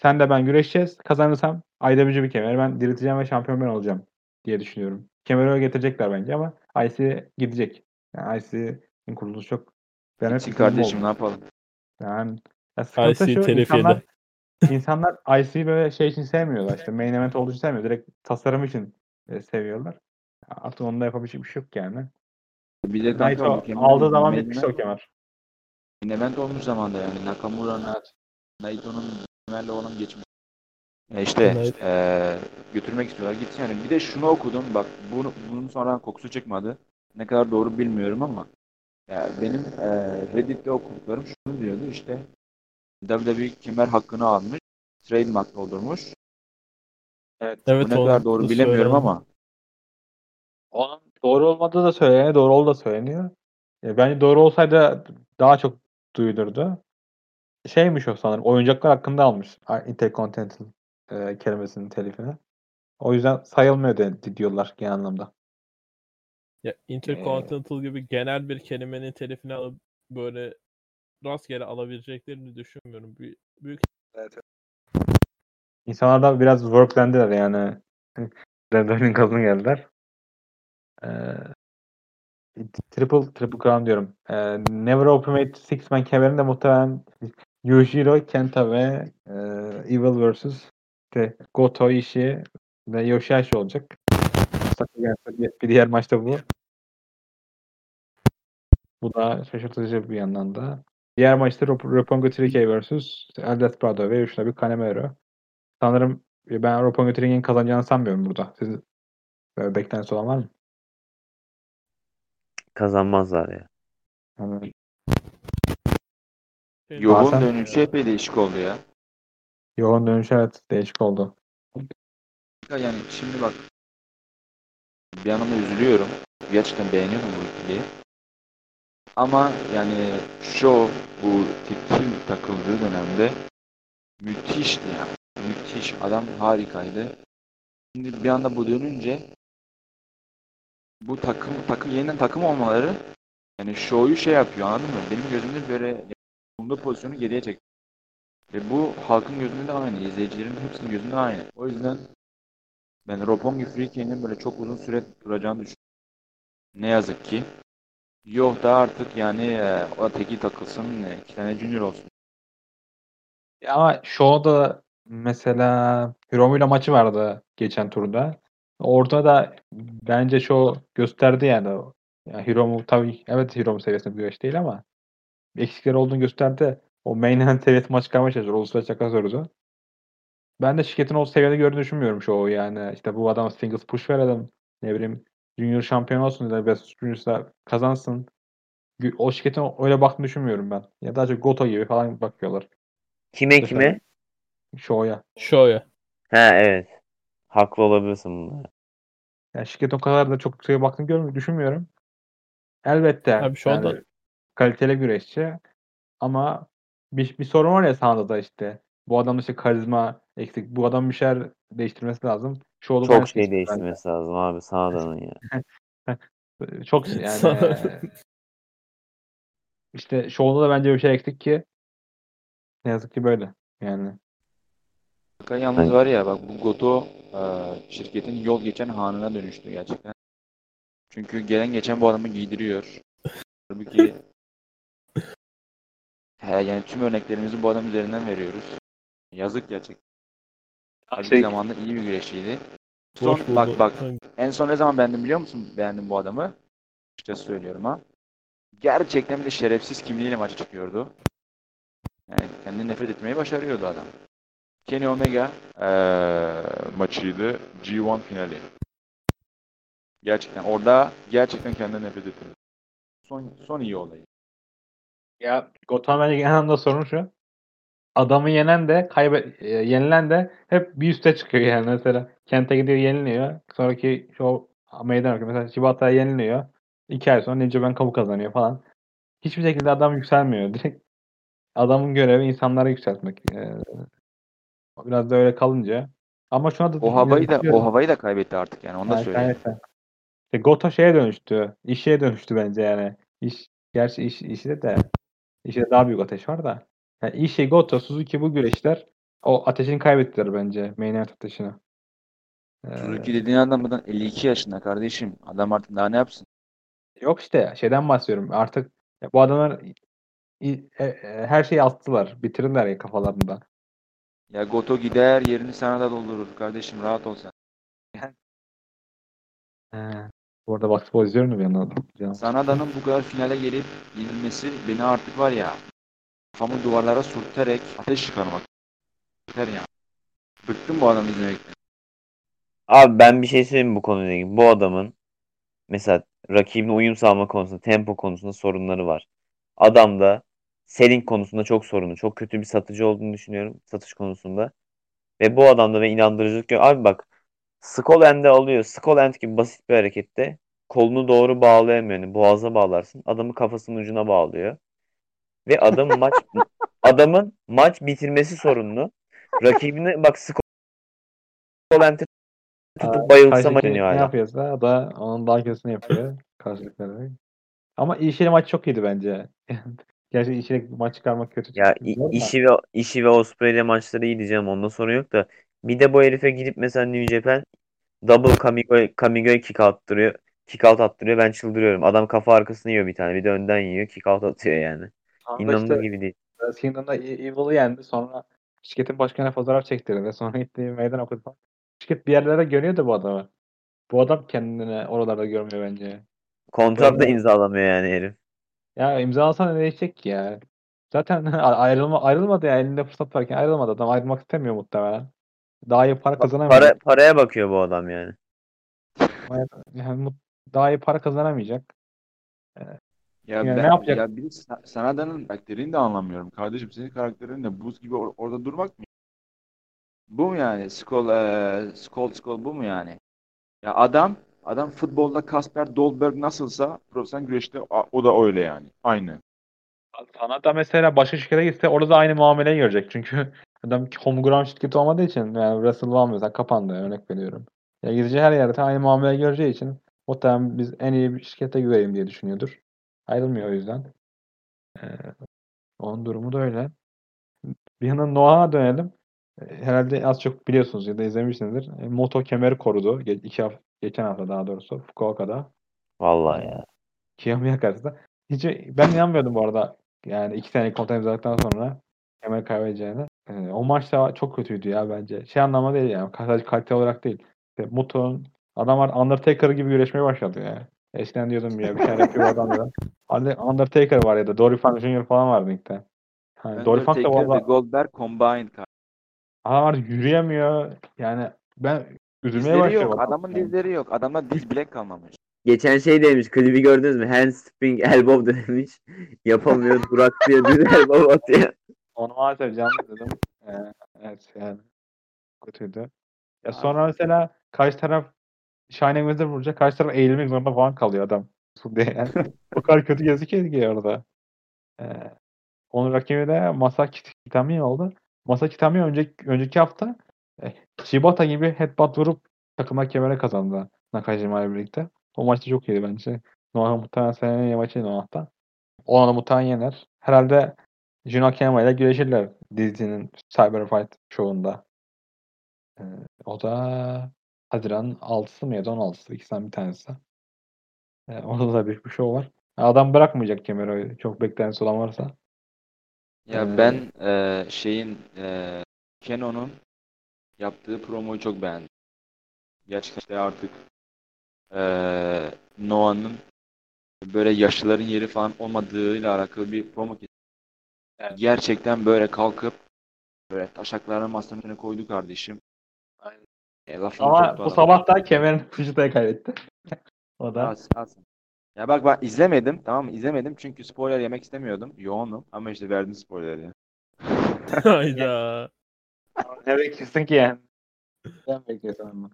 Sen de ben güreşeceğiz. Kazanırsam IWGP bir kemer ben dirilteceğim ve şampiyon ben olacağım diye düşünüyorum. Kemeri öyle getirecekler bence ama IC gidecek. Yani IC'nin kuruluşu çok ben üzüldüm kardeşim oldu. ne yapalım? Yani ya sıkıntı IC şu, insanlar, [laughs] insanlar IC'yi böyle şey için sevmiyorlar. İşte main event olduğu için sevmiyor. Direkt tasarım için e, seviyorlar. Artık onda yapabilecek bir şey yok yani. Bir de kanka Naito aldığı zaman main bitmişti o kemer. main event olmuş zamanda yani Nakamura'nın Naito'nun kemerle olan geçmiş. E işte Evet. eee, götürmek istiyorlar gitsin yani. Bir de şunu okudum bak bunu, bunun sonra kokusu çıkmadı. Ne kadar doğru bilmiyorum ama ya benim eee Reddit'te okuduklarım şunu diyordu işte WWE kemer hakkını almış. Trademark doldurmuş. Evet. Evet Bu ne kadar doğru bilemiyorum söylendi. ama Onun doğru olmadığı da söyleniyor, doğru olduğu da söyleniyor. E, bence doğru olsaydı daha çok duyulurdu. Şeymiş o sanırım, oyuncaklar hakkında almış Intercontinental e, kelimesinin telifini. O yüzden sayılmıyor de, diyorlar genel anlamda. Ya Intercontinental gibi genel bir kelimenin telifini alıp böyle rastgele alabileceklerini düşünmüyorum. Büyük, büyük İnsanlar da biraz worklendiler yani. [laughs] Deadline'in gazına geldiler. Ee, triple triple crown diyorum. Ee, Never Ultimate Six Man kemerinde muhtemelen Yujiro Kenta ve e, Evil vs. işte Goto Ishii ve Yoshihashi olacak. Sakagen'de bir, bir diğer maçta bu. Bu da şaşırtıcı bir yandan da. Diğer maçta Rop- Roppongi 3K vs. El Desperado ve Yoshinobu Kanemaru. Sanırım ben Roppongi 3K'nin kazanacağını sanmıyorum burada. Siz böyle beklentisi olan var mı? Kazanmazlar ya. Yani Yoğun Bazen- dönüşü epey değişik oldu ya. Yoğun dönüş evet değişik oldu. Yani şimdi bak bir yandan üzülüyorum. Gerçekten beğeniyorum bu ikiliyi. Ama yani show bu titil takıldığı dönemde müthişti yani. Müthiş. Adam harikaydı. Şimdi bir anda bu dönünce bu takım takım yeniden takım olmaları yani show'u şey yapıyor anladın mı? Benim gözümde böyle bulunduğu pozisyonu geriye çek. Ve bu halkın gözünde de aynı. izleyicilerin hepsinin gözünde aynı. O yüzden ben Roppongi Freaky'nin böyle çok uzun süre duracağını düşünüyorum. Ne yazık ki. Yok da artık yani e, o teki takılsın, e, iki tane junior olsun. Ya Ama Show'da mesela Hiromu ile maçı vardı geçen turda. Orada da bence Show gösterdi yani. Yani Hiromu tabii evet Hiromu seviyesinde bir güreş değil ama eksikleri olduğunu gösterdi. O main event seviyesi maç çıkarmaya çalışıyor. Uluslararası çaka sorusu. Ben de şirketin o seviyede gördüğünü düşünmüyorum Show'u yani. İşte bu adam singles push verelim. Ne bileyim Junior şampiyon olsun ya da Best kazansın. O şirketin öyle baktığını düşünmüyorum ben. Ya daha çok Goto gibi falan bakıyorlar. Kime Mesela- kime? Show'ya. Şöyle. Ha evet. Haklı olabilirsin bunda. Yani şirketin o kadar da çok şeye baktığını görmüyorum, düşünmüyorum. Elbette Abi şu anda- yani kaliteli güreşçi ama bir, bir sorun var ya sahada da işte. Bu adamın işte karizma eksik. Bu adam bir şeyler değiştirmesi lazım. Şu oldu Çok şey değiştirmesi lazım abi sağdanın ya. [laughs] Çok yani Sağ- [laughs] işte Show'da da bence bir şey eksik ki ne yazık ki böyle. Yani yalnız var ya bak bu Goto e, şirketin yol geçen hanına dönüştü gerçekten. Çünkü gelen geçen bu adamı giydiriyor. [laughs] Halbuki he, yani tüm örneklerimizi bu adam üzerinden veriyoruz. Yazık gerçekten. Halbuki Şey- zamanında iyi bir güreşçiydi. Son Boş bak bak en son ne zaman beğendim biliyor musun? Beğendim bu adamı. İşte söylüyorum ha. Gerçekten bir de şerefsiz kimliğiyle maça çıkıyordu. Yani kendini nefret etmeyi başarıyordu adam. Kenny Omega Ee, maçıydı. G1 finali. gerçekten orada gerçekten kendinden nefret etti. Son, son iyi olayı. Ya Gotham bence genel anlamda sorun şu. Adamı yenen de kaybet e, yenilen de hep bir üste çıkıyor yani mesela. Kent'e gidiyor yeniliyor. Sonraki show meydan okuyor. Mesela Shibata'ya yeniliyor. İki ay sonra Ninja Ben kabul kazanıyor falan. Hiçbir şekilde adam yükselmiyor. [laughs] Direkt adamın görevi insanları yükseltmek. Ee, biraz da öyle kalınca. Ama şuna da O havayı da o havayı da kaybetti artık yani onu da söyleyeyim. İşte Goto şeye dönüştü. İşe dönüştü bence yani. İş, gerçi iş, işi de işe daha büyük ateş var da. Yani işi Goto, Suzuki bu güreşler o ateşini kaybettiler bence. Main event ateşini. Ee, Suzuki dediğin adam buradan 52 yaşında kardeşim. Adam artık daha ne yapsın? yok işte şeyden bahsediyorum. Artık bu adamlar e- e, her şeyi attılar. Bitirdiler ya kafalarında. Ya Goto gider yerini sana da doldurur kardeşim rahat ol sen. He. Bu arada basketbol izliyorum da bir yandan. Canım. Sanada'nın bu kadar finale gelip yenilmesi beni artık var ya kafamı duvarlara sürterek ateş çıkarmak. Yeter ya. Bıktım bu adamı izlemekten. Abi ben bir şey söyleyeyim bu konuyla ilgili. Bu adamın mesela rakibine uyum sağlama konusunda, tempo konusunda sorunları var. Adam da selling konusunda çok sorunu. Çok kötü bir satıcı olduğunu düşünüyorum satış konusunda. Ve bu adamda ve inandırıcılık yok. Abi bak Skull End'i alıyor. Skull End gibi basit bir harekette kolunu doğru bağlayamıyor. Yani boğaza bağlarsın. Adamı kafasının ucuna bağlıyor. Ve adam [laughs] maç adamın maç bitirmesi sorunlu. Rakibine bak Skull End'i tutup bayılsa maç ne yapıyorsa da onun daha kötüsünü yapıyor. Karşılıkları. Ama İşili maç çok iyiydi bence. [laughs] Gerçi İşili maç çıkarmak kötü. Ya işi ve işi ve Osprey'le maçları iyi diyeceğim. Onda sorun yok da. Bir de bu herife gidip mesela New Japan double Kamigo Kamigo'ya kick attırıyor. Kick out attırıyor. Ben çıldırıyorum. Adam kafa arkasını yiyor bir tane. Bir de önden yiyor. Kick out atıyor yani. İnanılır işte gibi değil. Kingdom'da E- Evil'ı yendi. Sonra şirketin başkanına fotoğraf çektirdi. Sonra gitti meydan okudu. Şirket bir yerlere görüyordu bu adamı. Bu adam kendini oralarda görmüyor bence. Kontrat da imzalamıyor yani herif. Ya imzalasana ne değişecek ki ya? Zaten [laughs] ayrılma, ayrılmadı ya elinde fırsat varken ayrılmadı adam ayrılmak istemiyor muhtemelen. Daha iyi para kazanamayacak. Para paraya bakıyor bu adam yani. Yani daha iyi para kazanamayacak. Ya Yani ben, ne yapacak? ya bir Sanada'nın karakterini de anlamıyorum. Kardeşim senin karakterin de buz gibi or- orada durmak mı? Bu mu yani? Skol, eee skol, skol bu mu yani? Ya adam, adam futbolda Kasper Dolberg nasılsa Profesyonel güreşte o da öyle yani. Aynı. Sana da mesela başka şirkete gitse orada da aynı muameleyi görecek. Çünkü adam homegrown şirketi olmadığı için yani WrestleMania mesela kapandı örnek veriyorum. Ya gideceği her yerde aynı muameleyi göreceği için muhtemelen biz en iyi bir şirkete güvenelim diye düşünüyordur. Ayrılmıyor o yüzden. Ee, onun durumu da öyle. Bir yandan Noah'a dönelim. Ee, Herhalde az çok biliyorsunuz ya da izlemişsinizdir. E, Moto kemeri korudu. Ge- iki hafta, geçen hafta daha doğrusu Fukuoka'da. Vallahi ya. Kiyomiya karşısında. Hiç, ben inanmıyordum bu arada. Yani iki senelik kontrat imzaladıktan sonra kemer kaybedeceğine. Ee, o maç da çok kötüydü ya bence. Şey anlamda değil yani. Sadece kalite olarak değil. İşte Muto'nun adamlar Undertaker gibi güreşmeye başladı ya. Eskiden diyordum ya bir tane yapıyor adam da. [laughs] Hani Undertaker var ya da Dory Funk Jr. falan vardı ilk de. Hani Dory Funk da valla Goldberg combined. adamlar yürüyemiyor. Yani ben üzülmeye Dizleri başlıyorum. yok. Adamın dizleri yok. Adamda diz bilek kalmamış. Geçen şey demiş. Klibi gördünüz mü? Handspring elbow [laughs] demiş. Yapamıyor. Durak diyor. Düz elbow atıyor. Maalesef canlı. Ee, evet yani kötüydü. Ya sonra mesela karşı taraf Shining Wizard vuracak. Karşı taraf eğilmek zorunda falan kalıyor adam. [laughs] diye yani. o kadar kötü gözüküyor ki orada. Ee, onun rakibi de Masaki Kitami oldu. Masaki Kitami önceki, önceki hafta e, Shibata gibi headbutt vurup takıma kemere kazandı Nakajima ile birlikte. O maçta çok iyiydi bence. Noah muhtemelen en iyi maçıydı o hafta. Onu da muhtemelen yener. Herhalde Jun Akiyama ile güreşirler dizinin Cyber Fight şovunda. Ee, o da Haziran 6'sı mı ya da 16'sı ikisinden bir tanesi. Ee, orada da büyük bir show var. Adam bırakmayacak kemeri çok beklentisi olan varsa. Ya Ee, ben e, şeyin e, Keno'nun yaptığı promoyu çok beğendim. Gerçekten işte artık e, Noah'nın böyle yaşlıların yeri falan olmadığıyla alakalı bir promo Evet. Gerçekten böyle kalkıp böyle taşaklarını masanın üstüne koydu kardeşim. Aynen. E, Ama bu adam. sabah da kemerini Fujita'ya kaybetti. [laughs] o da Az, az. Ya bak ben izlemedim tamam mı? İzlemedim çünkü spoiler yemek istemiyordum. Yoğunum ama işte verdin spoiler'i. [laughs] Hayda. ne bekliyorsun ki yani? Sen bekliyorsun ama.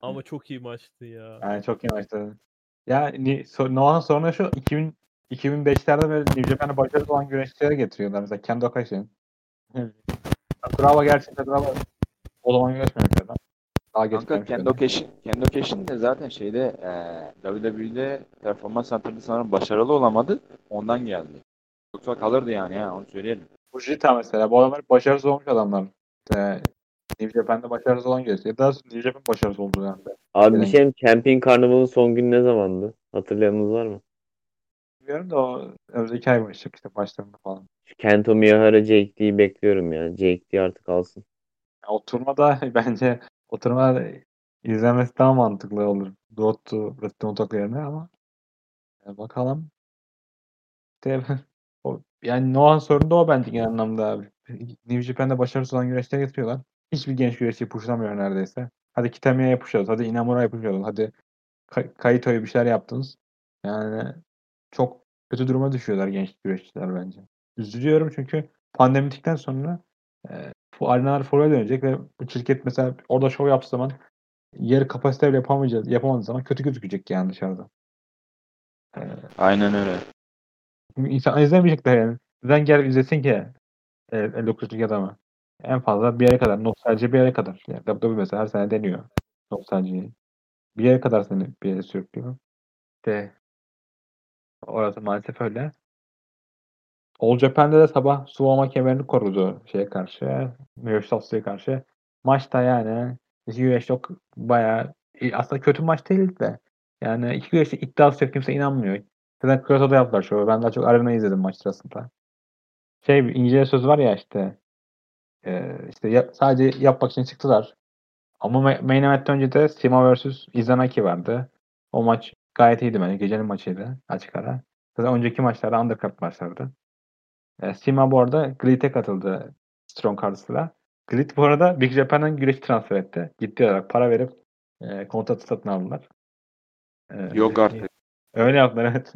Ama çok iyi maçtı ya. Yani çok iyi maçtı. Ya Noah'ın sorunu şu 2000 2005'lerde böyle New Japan'a başarılı olan güreşçilere getiriyorlar. Mesela Kendo Kashin. Bravo gerçekten bravo. O zaman güreşmemiş adam. Daha geç Kanka Kendo. Cashin, Kendo Cashin de zaten şeyde e, WWE'de performans antrenörü sanırım başarılı olamadı. Ondan geldi. Yoksa kalırdı yani ya onu söyleyelim. Fujita mesela. Bu adamlar başarısız olmuş adamlar. İşte New Japan'da başarısız olan güreşçi. Ya da New Japan başarısız oldu yani. Abi bir şey Camping Karnaval'ın son günü ne zamandı? Hatırlayanınız var mı? Bilmiyorum da o önümüzdeki ay başlayacak işte başlarında falan. Şu Kento Miyahara Jake D'yi bekliyorum ya. Jake D artık alsın. Ya, oturmada [laughs] bence oturma izlemesi daha mantıklı olur. Road to Talk yerine ama ya bakalım. İşte [laughs] o, yani Noah'ın sorunu da o bence genel anlamda abi. New Japan'da başarısız olan güreşleri getiriyorlar. Hiçbir genç güreşçiyi pushlamıyor neredeyse. Hadi Kitamiya pushladınız. Hadi Inamura pushladınız. Hadi Ka- Kaito'ya bir şeyler yaptınız. Yani çok kötü duruma düşüyorlar genç güreşçiler bence. Üzülüyorum çünkü pandemi bittikten sonra e, bu arenalar full'e dönecek ve bu şirket mesela orada show yaptığı zaman yarı kapasiteyle yapamayacağız, yapamadığı zaman kötü gözükecek yani dışarıda. E, Aynen öyle. İnsan izlemeyecekler yani. Neden gel izlesin ki e, 59'luk adamı? En fazla bir yere kadar. Nostalji bir yere kadar. Yani WWE mesela her sene deniyor. Nostaljiyi. Bir yere kadar seni bir yere sürüklüyor. De orası maalesef öyle. All Japan'de de sabah Suwama kemerini korudu şeye karşı. Miyoshi karşı. Maçta yani güreş çok bayağı e, aslında kötü maç değil de yani iki güreşte iddiası yok kimse inanmıyor. Zaten Kyoto'da yaptılar şovu. Ben daha çok arena izledim maç sırasında. Şey İngilizce söz var ya işte e, işte ya- sadece yapmak için çıktılar. Ama ma- main event'ten önce de Sima vs Izanaki vardı. O maç gayet iyiydi bence. Gecenin maçıydı açık ara. Zaten önceki maçlarda undercard maçlardı. E, Sima bu arada Glit'e katıldı Strong karşısıyla. Glit bu arada Big Japan'ın güreş transfer etti. Ciddi olarak para verip e, kontratı satın aldılar. E, Yok artık. Öyle yaptılar evet.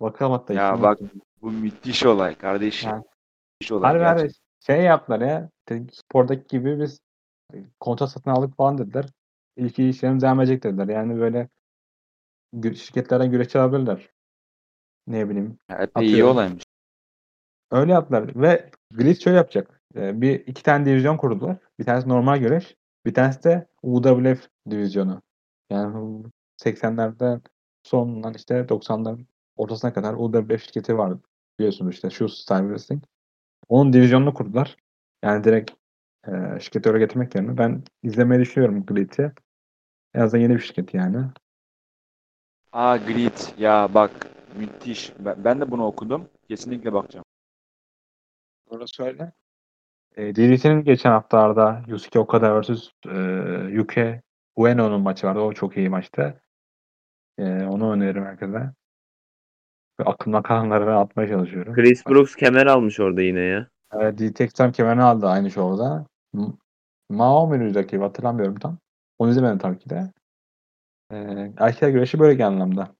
Bakalım hatta. Ya bak. Bu müthiş olay kardeşim. Yani. Müthiş olay Harbi harbi şey yaptılar ya. Spordaki gibi biz kontrat satın aldık falan dediler. İlk işlerimiz devam edecek dediler. Yani böyle şirketlerden güreşçi alabilirler. Ne bileyim. Epey iyi olaymış. Öyle yaptılar. Ve Glitch şöyle yapacak. Ee, bir iki tane divizyon kurdular. Bir tanesi normal güreş. Bir tanesi de UWF divizyonu. Yani bu 80'lerden sonundan işte 90'ların ortasına kadar UWF şirketi var. Biliyorsunuz işte şu Style Wrestling. Onun divizyonunu kurdular. Yani direkt e, şirketi öyle getirmek yerine ben izlemeyi düşünüyorum Glitch'i. En azından yeni bir şirket yani. Aa Grit. Ya bak müthiş. Ben, ben de bunu okudum. Kesinlikle bakacağım. Orası öyle. E, DDT'nin geçen haftalarda Yusuke Okada vs. E, Yuke Ueno'nun maçı vardı. O çok iyi maçtı. E, onu öneririm herkese. Ve aklımda kalanları ben atmaya çalışıyorum. Chris Brooks kemer almış orada yine ya. Evet, DDT Extreme kemerini aldı aynı şovda. Mao rakibi hatırlamıyorum tam. Onu izlemedim tabii ki de. E, erkekler güreşi böyle genel anlamda.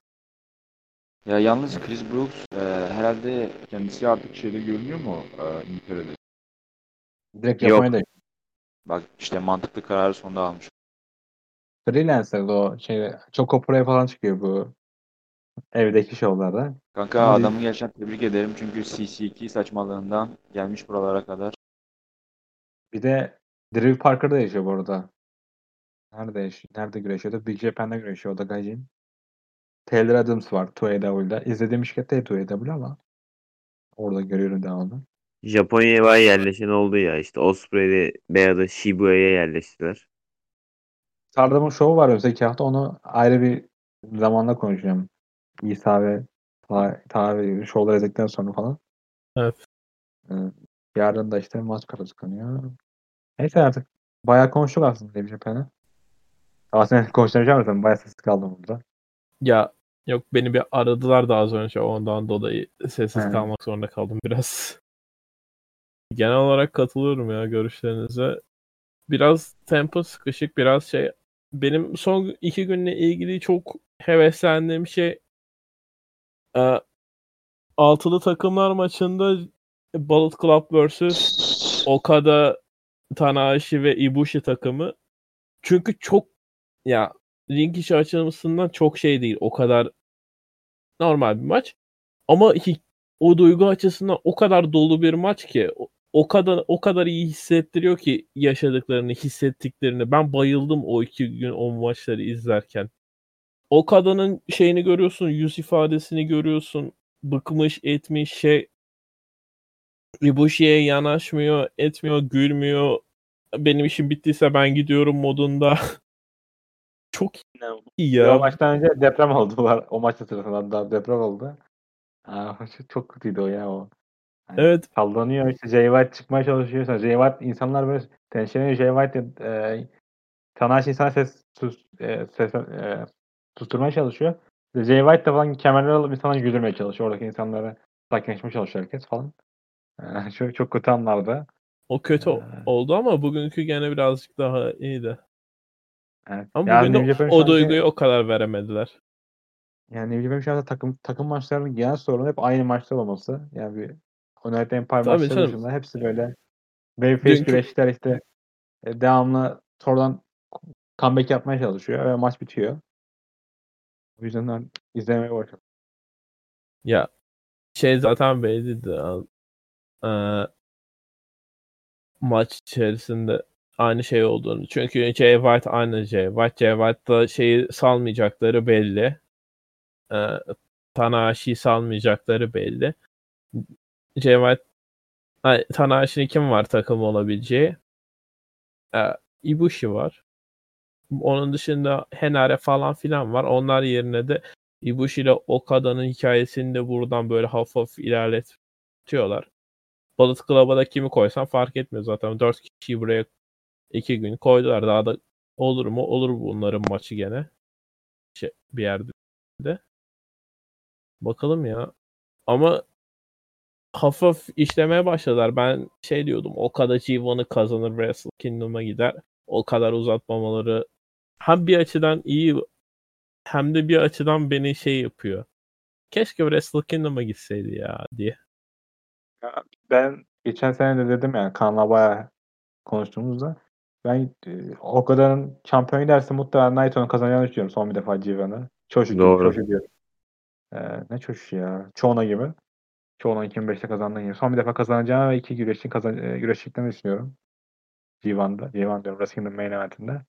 Ya yalnız Chris Brooks e, herhalde kendisi artık şeyde görünüyor mu e, İngiltere'de? Direkt. Japonya'da. Bak işte mantıklı kararı sonunda almış. Freelancer'da o şey çok Pro'ya falan çıkıyor bu evdeki şovlarda. Kanka Ama adamı gerçekten tebrik ederim çünkü CC2 saçmalığından gelmiş buralara kadar. Bir de Drew Parker'da yaşıyor bu arada. Nerede yaşıyor? Nerede güreşiyordu? Big Japan'da güreşiyor o da Gaijin. Taylor Adams var 2AW'da. İzlediğim şirket değil 2AW ama orada görüyorum devamlı. Japonya'ya yerleşen oldu ya. İşte Osprey'de veya da Shibuya'ya yerleştiler. Stardum'un şovu var önümüzdeki hafta. Onu ayrı bir zamanda konuşacağım. İsa ve Ta, ta ve şovlar izledikten sonra falan. Evet. Ee, yarın da işte maç kazanıyor. Neyse artık bayağı konuştuk aslında Dev Japan'ı. Aslında konuşamayacağım zaten. Bayağı sessiz kaldım burada. Ya yok beni bir aradılar da az önce ondan dolayı sessiz He. kalmak zorunda kaldım biraz. Genel olarak katılıyorum ya görüşlerinize. Biraz tempo sıkışık biraz şey. Benim son iki günle ilgili çok heveslendiğim şey e, altılı takımlar maçında Bullet Club vs Okada, Tanahashi ve Ibushi takımı. Çünkü çok ya ring içi açılmasından çok şey değil. O kadar normal bir maç. Ama o duygu açısından o kadar dolu bir maç ki o kadar o kadar iyi hissettiriyor ki yaşadıklarını, hissettiklerini. Ben bayıldım o iki gün o maçları izlerken. O kadının şeyini görüyorsun, yüz ifadesini görüyorsun. Bıkmış, etmiş şey Ibushi'ye yanaşmıyor, etmiyor, gülmüyor. Benim işim bittiyse ben gidiyorum modunda. [laughs] Çok iyi O ya. maçtan önce deprem oldu. var. O maç sırasında daha deprem oldu. Aa, [laughs] çok- kötüydü o ya o. Yani Evet. Sallanıyor işte Jay White çıkmaya çalışıyor. Jay White insanlar böyle tenşeleniyor. Jay White e, Tanahashi insana ses, sus, e, ses e, susturmaya çalışıyor. Jay White de falan kemerler alıp insanları güldürmeye çalışıyor. Oradaki insanlara sakinleşmeye çalışıyor herkes falan. E, [laughs] çok, çok kötü anlarda. O kötü Ee. oldu ama bugünkü gene birazcık daha iyiydi. Evet. Ama Yani bugün de o duyguyu o kadar veremediler. Yani New Japan takım takım maçlarının genel sorunu hep aynı maçlar olması. Yani bir United Empire Tabii maçları canım. dışında hepsi böyle Babyface Dünkü- güreşler işte e, devamlı sonradan comeback yapmaya çalışıyor ve maç bitiyor. O yüzden ben izlemeye başladım. Ya şey zaten belliydi. Ee, maç içerisinde aynı şey olduğunu. Çünkü Jay White aynı Jay White. Jay White'da şeyi salmayacakları belli. Ee, Tanahashi'yi salmayacakları belli. Jay White Tanahashi'nin kim var takım olabileceği? Ee, Ibushi var. Onun dışında Henare falan filan var. Onlar yerine de Ibushi ile Okada'nın hikayesini de buradan böyle hafif hafif ilerletiyorlar. Bullet Club'a da kimi koysan fark etmiyor zaten. 4 kişiyi buraya 2 gün koydular. Daha da olur mu? Olur bunların maçı gene. Şey, bir yerde de. Bakalım ya. Ama hafif işlemeye başladılar. Ben şey diyordum. O kadar G1'ı kazanır Wrestle Kingdom'a gider. O kadar uzatmamaları hem bir açıdan iyi hem de bir açıdan beni şey yapıyor. Keşke Wrestle Kingdom'a gitseydi ya diye. Ben geçen sene de dedim yani kanalda bayağı konuştuğumuzda ben e, o kadarın şampiyon giderse muhtemelen Naito'nun kazanacağını düşünüyorum son bir defa G1'ı. Çoşu Doğru. Çoşu diyorum. Ee, ne çoşu ya? Çoğuna gibi. Çoğuna 2005'te kazandığın gibi. Son bir defa kazanacağını ve iki güreşin kazan e, güreştiklerini düşünüyorum. G1'da. G1 diyorum. Wrestle Kingdom main eventinde.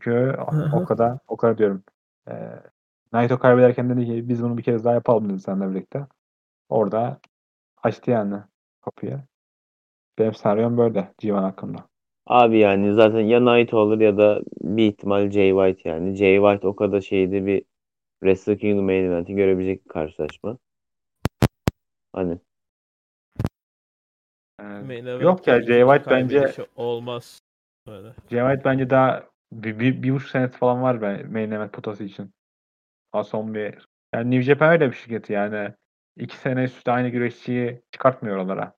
Çünkü o, kadar o kadar diyorum. Ee, Naito kaybederken dedi ki biz bunu bir kez daha yapalım dedi seninle birlikte. Orada açtı yani kapıyı. Benim senaryom böyle G1 hakkında. Abi yani zaten ya Naito olur ya da bir ihtimal Jay White yani. Jay White o kadar şeyde bir Wrestle Kingdom main event'i görebilecek bir karşılaşma. Hani Ee, Main event yok ya Jay White bence kaybedişi olmaz. Öyle. Jay White bence daha bir, bir, bir buçuk senesi falan var ben main event potası için. Daha son bir yani New Japan öyle bir şirket yani. iki sene üst üste aynı güreşçiyi çıkartmıyor oralara.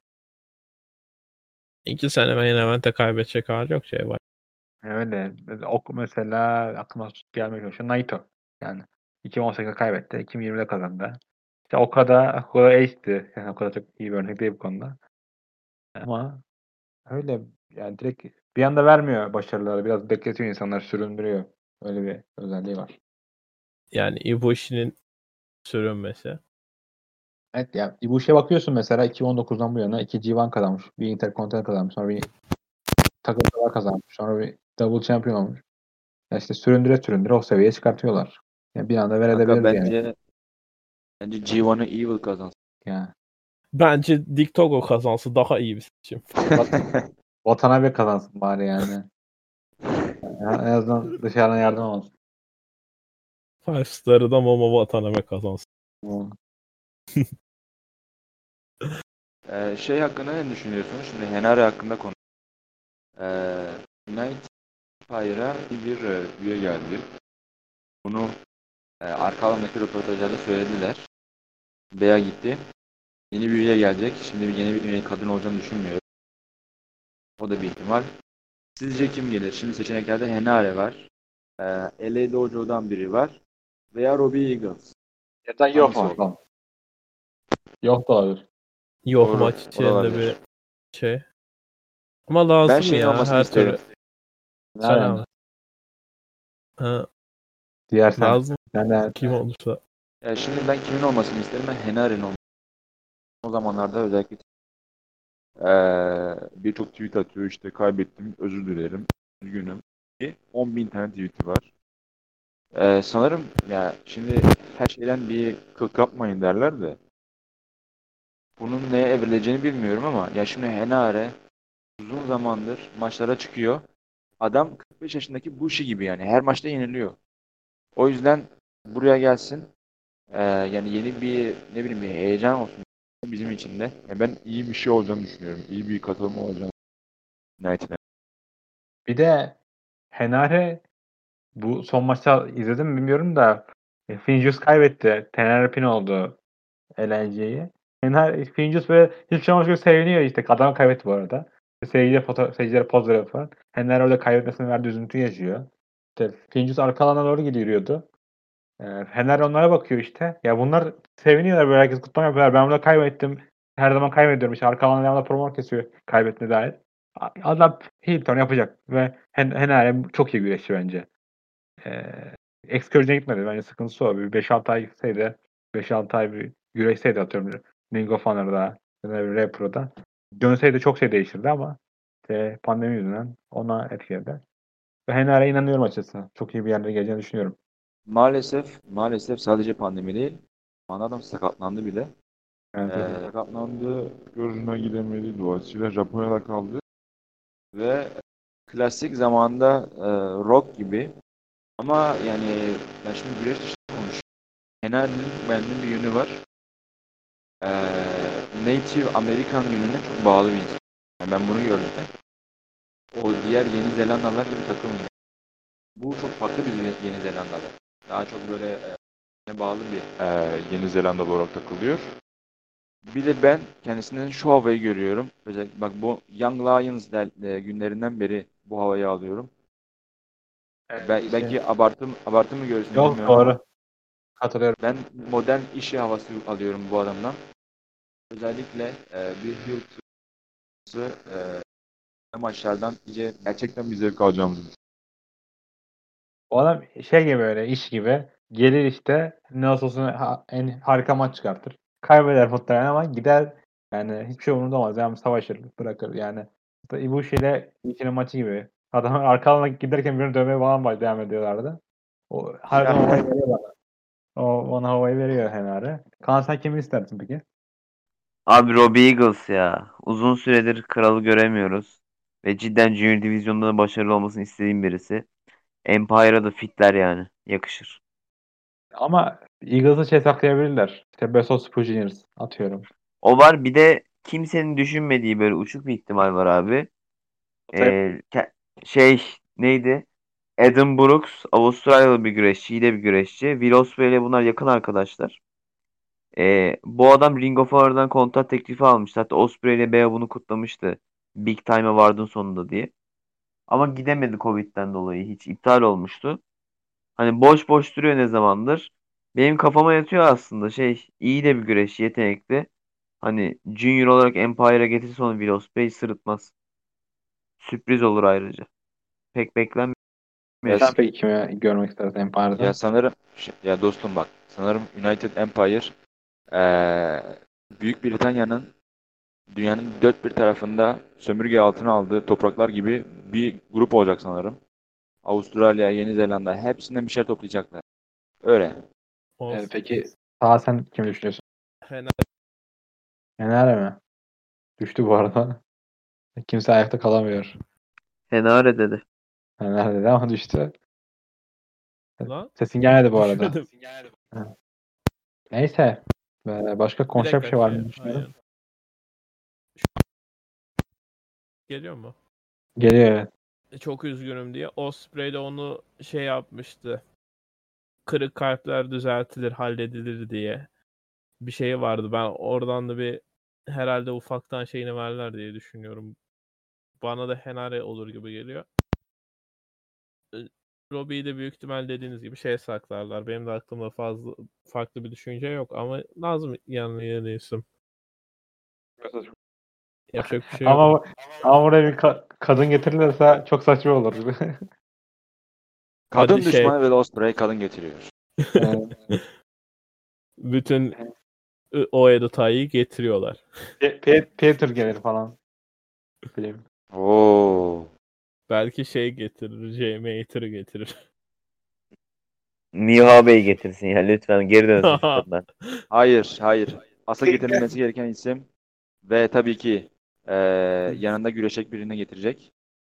İki sene main event'e kaybedecek hali yok şey var. Öyle. Ok mesela aklıma gelmeye çalışıyor. Naito. Yani 2018'de kaybetti. 2020'de kazandı. İşte o kadar o kadar ace'ti. Yani o kadar çok iyi bir örnek değil bu konuda. Ama öyle yani direkt bir anda vermiyor başarıları. Biraz bekletiyor insanlar, süründürüyor. Öyle bir özelliği var. Yani Ibushi'nin sürünmesi. Evet ya Ibushi'ye bakıyorsun mesela 2019'dan bu yana 2 G1 kazanmış. Bir Intercontinental kazanmış. Sonra bir takım kadar kazanmış. Sonra bir double champion olmuş. Ya işte süründüre süründüre o seviyeye çıkartıyorlar. Yani bir anda Kanka verebiliriz yani. bence bence G1'ı Evil kazansın. yani. Bence Dick Togo kazansın daha iyi bir seçim. [laughs] Vatana bir kazansın bari yani. Ya en azından dışarıdan yardım olsun. Five Star'ı da Momo Watanabe kazansın. Ee, şey hakkında ne düşünüyorsunuz? Şimdi Henare hakkında konu. Ee, Night Fire'a bir e, üye geldi. Bunu e, arka alandaki röportajlarda söylediler. Bey'a gitti. Yeni bir üye gelecek. Şimdi yeni bir üye kadın olacağını düşünmüyorum. O da bir ihtimal. Sizce kim gelir? Şimdi seçeneklerde Henare var. Ee, LA Dojo'dan biri var. Veya Robbie Eagles. Ya da yok mu? Yok da olabilir. Yok Doğru, maç içinde bir şey. Ama lazım Ben şeyin ya her isterim. türlü. Nereden? Ha, Diğer sen. lazım Nereden? kim olursa. Ya şimdi ben kimin olmasını isterim? Ben Henare'nin olmasını. O zamanlarda özellikle eee birçok tweet atıyor işte kaybettim özür dilerim üzgünüm. 10 bin tane tweet'i var. Eee, sanırım ya şimdi her şeyden bir kıl kapmayın derler de bunun neye evrileceğini bilmiyorum ama ya şimdi Henare uzun zamandır maçlara çıkıyor. Adam 45 yaşındaki Bushi gibi yani her maçta yeniliyor. O yüzden buraya gelsin. Ee, yani yeni bir ne bileyim bir heyecan olsun bizim için de. Ya ben iyi bir şey olacağını düşünüyorum. İyi bir katılım olacağını. United'e. Bir de Henare bu son maçta izledim mi bilmiyorum da e, Finjus kaybetti. Tenerife oldu eğlenceyi. Henare, Finjus böyle hiçbir şey olmamış gibi seviniyor işte. Adam kaybetti bu arada. Seyirciye foto, seyircilere poz veriyor falan. Henare orada kaybetmesine verdiği üzüntü yaşıyor. İşte Finjus arka alana doğru gidiyordu. Ee, Henare onlara bakıyor işte. Ya bunlar seviniyorlar böyle herkes kutlama yapıyorlar. Ben burada kaybettim. Her zaman kaybediyorum. İşte arka alana devamlı promo kesiyor kaybetme dair. Adam Hilton yapacak ve Hen Henare çok iyi güreşçi bence. Ee, Excursion'a gitmedi. Bence sıkıntısı o. Bir 5-6 ay gitseydi 5-6 ay bir güreşseydi atıyorum Ring of Honor'da ya da Repro'da dönseydi çok şey değişirdi ama işte pandemi yüzünden ona etkiledi. Ve Henare'ye inanıyorum açıkçası. Çok iyi bir yerlere geleceğini düşünüyorum. Maalesef, maalesef sadece pandemi değil. Adam sakatlandı bile. Yani Ee, Sakatlandı, gözüne gidemedi, dolayısıyla Japonya'da kaldı. ve klasik zamanda e, rock gibi ama yani ben şimdi güreş dışında konuşuyorum. Henari'nin bir yönü var. Ee, Native Amerikan yönüne çok bağlı bir insan. Yani ben bunu gördüm. O diğer Yeni Zelandalılar gibi takılmıyor. Bu çok farklı bir Yeni- Yeni Zelandalı. Daha çok böyle e, bağlı bir e, Yeni Zelandalı olarak takılıyor. Bir de ben kendisinden şu havayı görüyorum. Özellikle bak bu Young Lions de- e, günlerinden beri bu havayı alıyorum. Bel- işte- belki abartı abartı mı görürsün Yok bilmiyorum ama doğru. Katılıyorum. Ben modern işi havası alıyorum bu adamdan. Özellikle e, bir Hilton'sı e, maçlardan iyice Gerçekten bir zevk alacağımızı. O adam şey gibi böyle iş gibi gelir işte ne olsa olsun ha- en harika maç çıkartır. Kaybeder muhtemelen ama gider yani hiçbir şey umurunda olmaz. Yani savaşır bırakır yani. Bu şeyle ikinin maçı gibi. Adam arka alana giderken birini dövmeye falan devam ediyorlardı. O harbiden Ya. [laughs] bana. O ona havayı veriyor Henare. Kaan sen kimi istersin peki? Abi Robbie Eagles ya. Uzun süredir kralı göremiyoruz. Ve cidden Junior Divizyon'da da başarılı olmasını istediğim birisi. Empire'a da fitler yani. Yakışır. Ama Eagles'ı şey saklayabilirler. İşte Super Juniors atıyorum. O var. Bir de kimsenin düşünmediği böyle uçuk bir ihtimal var abi. Ee, ke- şey neydi? Adam Brooks Avustralyalı bir güreşçi, iyi de bir güreşçi. Will Ospreay ile bunlar yakın arkadaşlar. Ee, bu adam Ring of Honor'dan kontrat teklifi almıştı. Hatta Ospreay ile Bea bunu kutlamıştı. Big Time'a vardın sonunda diye. Ama gidemedi Covid'den dolayı. Hiç iptal olmuştu. Hani boş boş duruyor ne zamandır. Benim kafama yatıyor aslında. Şey iyi de bir güreşçi, yetenekli. Hani Junior olarak Empire'a getirse onu Will Ospreay sırıtmaz. Sürpriz olur ayrıca. Pek beklenmiyor. Ya, Sen peki kimi görmek istersin Empire'da? ya sanırım ya dostum bak sanırım United Empire eee Büyük Britanya'nın dünyanın dört bir tarafında sömürge altına aldığı topraklar gibi bir grup olacak sanırım. Avustralya, Yeni Zelanda hepsinden bir şey toplayacaklar. Öyle. Olsun. Ee, peki sağ sen kimi düşünüyorsun? Henare Fener mi? Düştü bu arada. Kimse ayakta kalamıyor. Fenare dedi. Fener dedi ama düştü. Lan. Sesin gelmedi bu arada. Neyse. Başka konuşacak bir şey var mı? şey, düşünüyorum. Geliyor mu? Geliyor evet. Çok üzgünüm diye. Osprey de onu şey yapmıştı. Kırık kalpler düzeltilir, halledilir diye. Bir şey vardı. Ben oradan da bir herhalde ufaktan şeyini verler diye düşünüyorum. Bana da Henare olur gibi geliyor. Ee, Robbie'yi de büyük ihtimal dediğiniz gibi şey saklarlar. Benim de aklımda fazla farklı bir düşünce yok ama Nazım yanlı yeni isim. Yapacak bir şey yok. Ama, ama buraya bir ka- kadın getirilirse çok saçma olur. [laughs] Kadın Hadi şey- düşmanı ve Osprey kadın getiriyor. [laughs] Bütün o editayı getiriyorlar. Pe- Pe- Peter gelir falan. Oo. Belki şey getirir, J. Mater'ı getirir. [laughs] Miha Bey getirsin ya lütfen geri dönsün. [laughs] Hayır, hayır. Asıl getirilmesi gereken isim ve tabii ki eee, yanında güreşecek birini getirecek.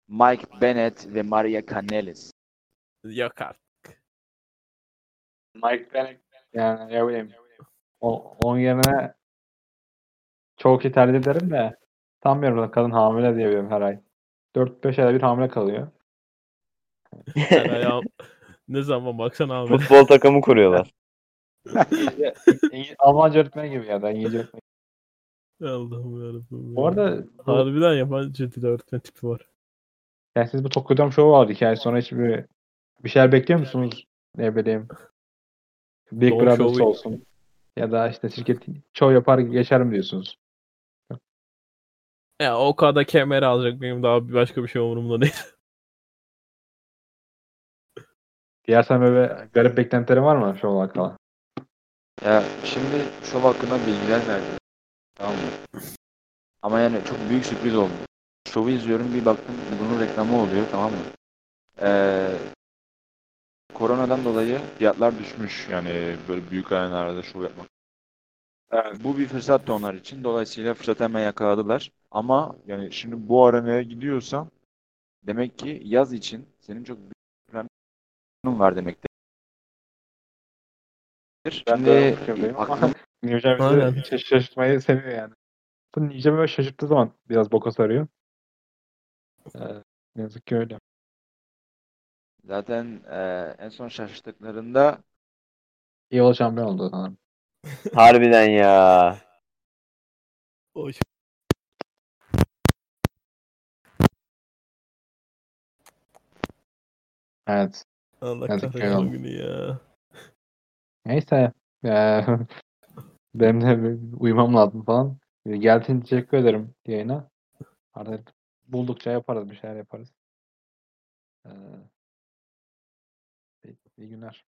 Mike Bennett ve Maria Kanellis. Yok artık. Mike Bennett yani ne bileyim. O, onun yerine çok iyi tercih ederim de sanmıyorum kadın hamile diye biliyorum her ay. 4-5 ayda bir hamile kalıyor. [laughs] Ayağım... ne zaman baksan abi. Futbol takımı kuruyorlar. [laughs] Almanca öğretmen gibi ya da İngilizce öğretmen. Allah'ım yarabbim. Bu ya. arada bu, Harbiden yabancı dil öğretmen tipi var. yani siz bu Tokyo Dome Show'u vardı hikaye sonra hiç bir, bir şeyler bekliyor musunuz? Ne bileyim. Big Brother olsun. Ya da işte şirket show yapar geçer mi diyorsunuz? Ya o kadar kemer alacak benim daha başka bir şey umurumda değil. Diğer sen böyle garip beklentilerin var mı show'la alakalı? Ya şimdi şov hakkında bilgiler verdi. Tamam mı? Ama yani çok büyük sürpriz oldu. Şovu izliyorum bir baktım bunun reklamı oluyor tamam mı? Ee, koronadan dolayı fiyatlar düşmüş. Yani böyle büyük arenalarda şov yapmak. Evet. Bu bir fırsattı onlar için. Dolayısıyla fırsatı hemen yakaladılar. Ama Yani şimdi bu arenaya gidiyorsan demek ki yaz için senin çok büyük planın var demektir. Ben Şimdi de ama aklım Aynen. bizi şaş- şaşırtmayı seviyor yani. Japan böyle şaşırttığı zaman biraz boka sarıyor. Ee, ne yazık ki öyle. zaten e, en son şaşırttıklarında İyi ol şampiyon oldu sanırım. Harbiden ya. O Evet. Allah ki kahretsin günü ya. Neyse. Ee, [laughs] benim de bir uyumam lazım falan. Ee, Geldiğin için teşekkür ederim yayına. Artık buldukça yaparız bir şeyler yaparız. Ee, iyi iyi günler.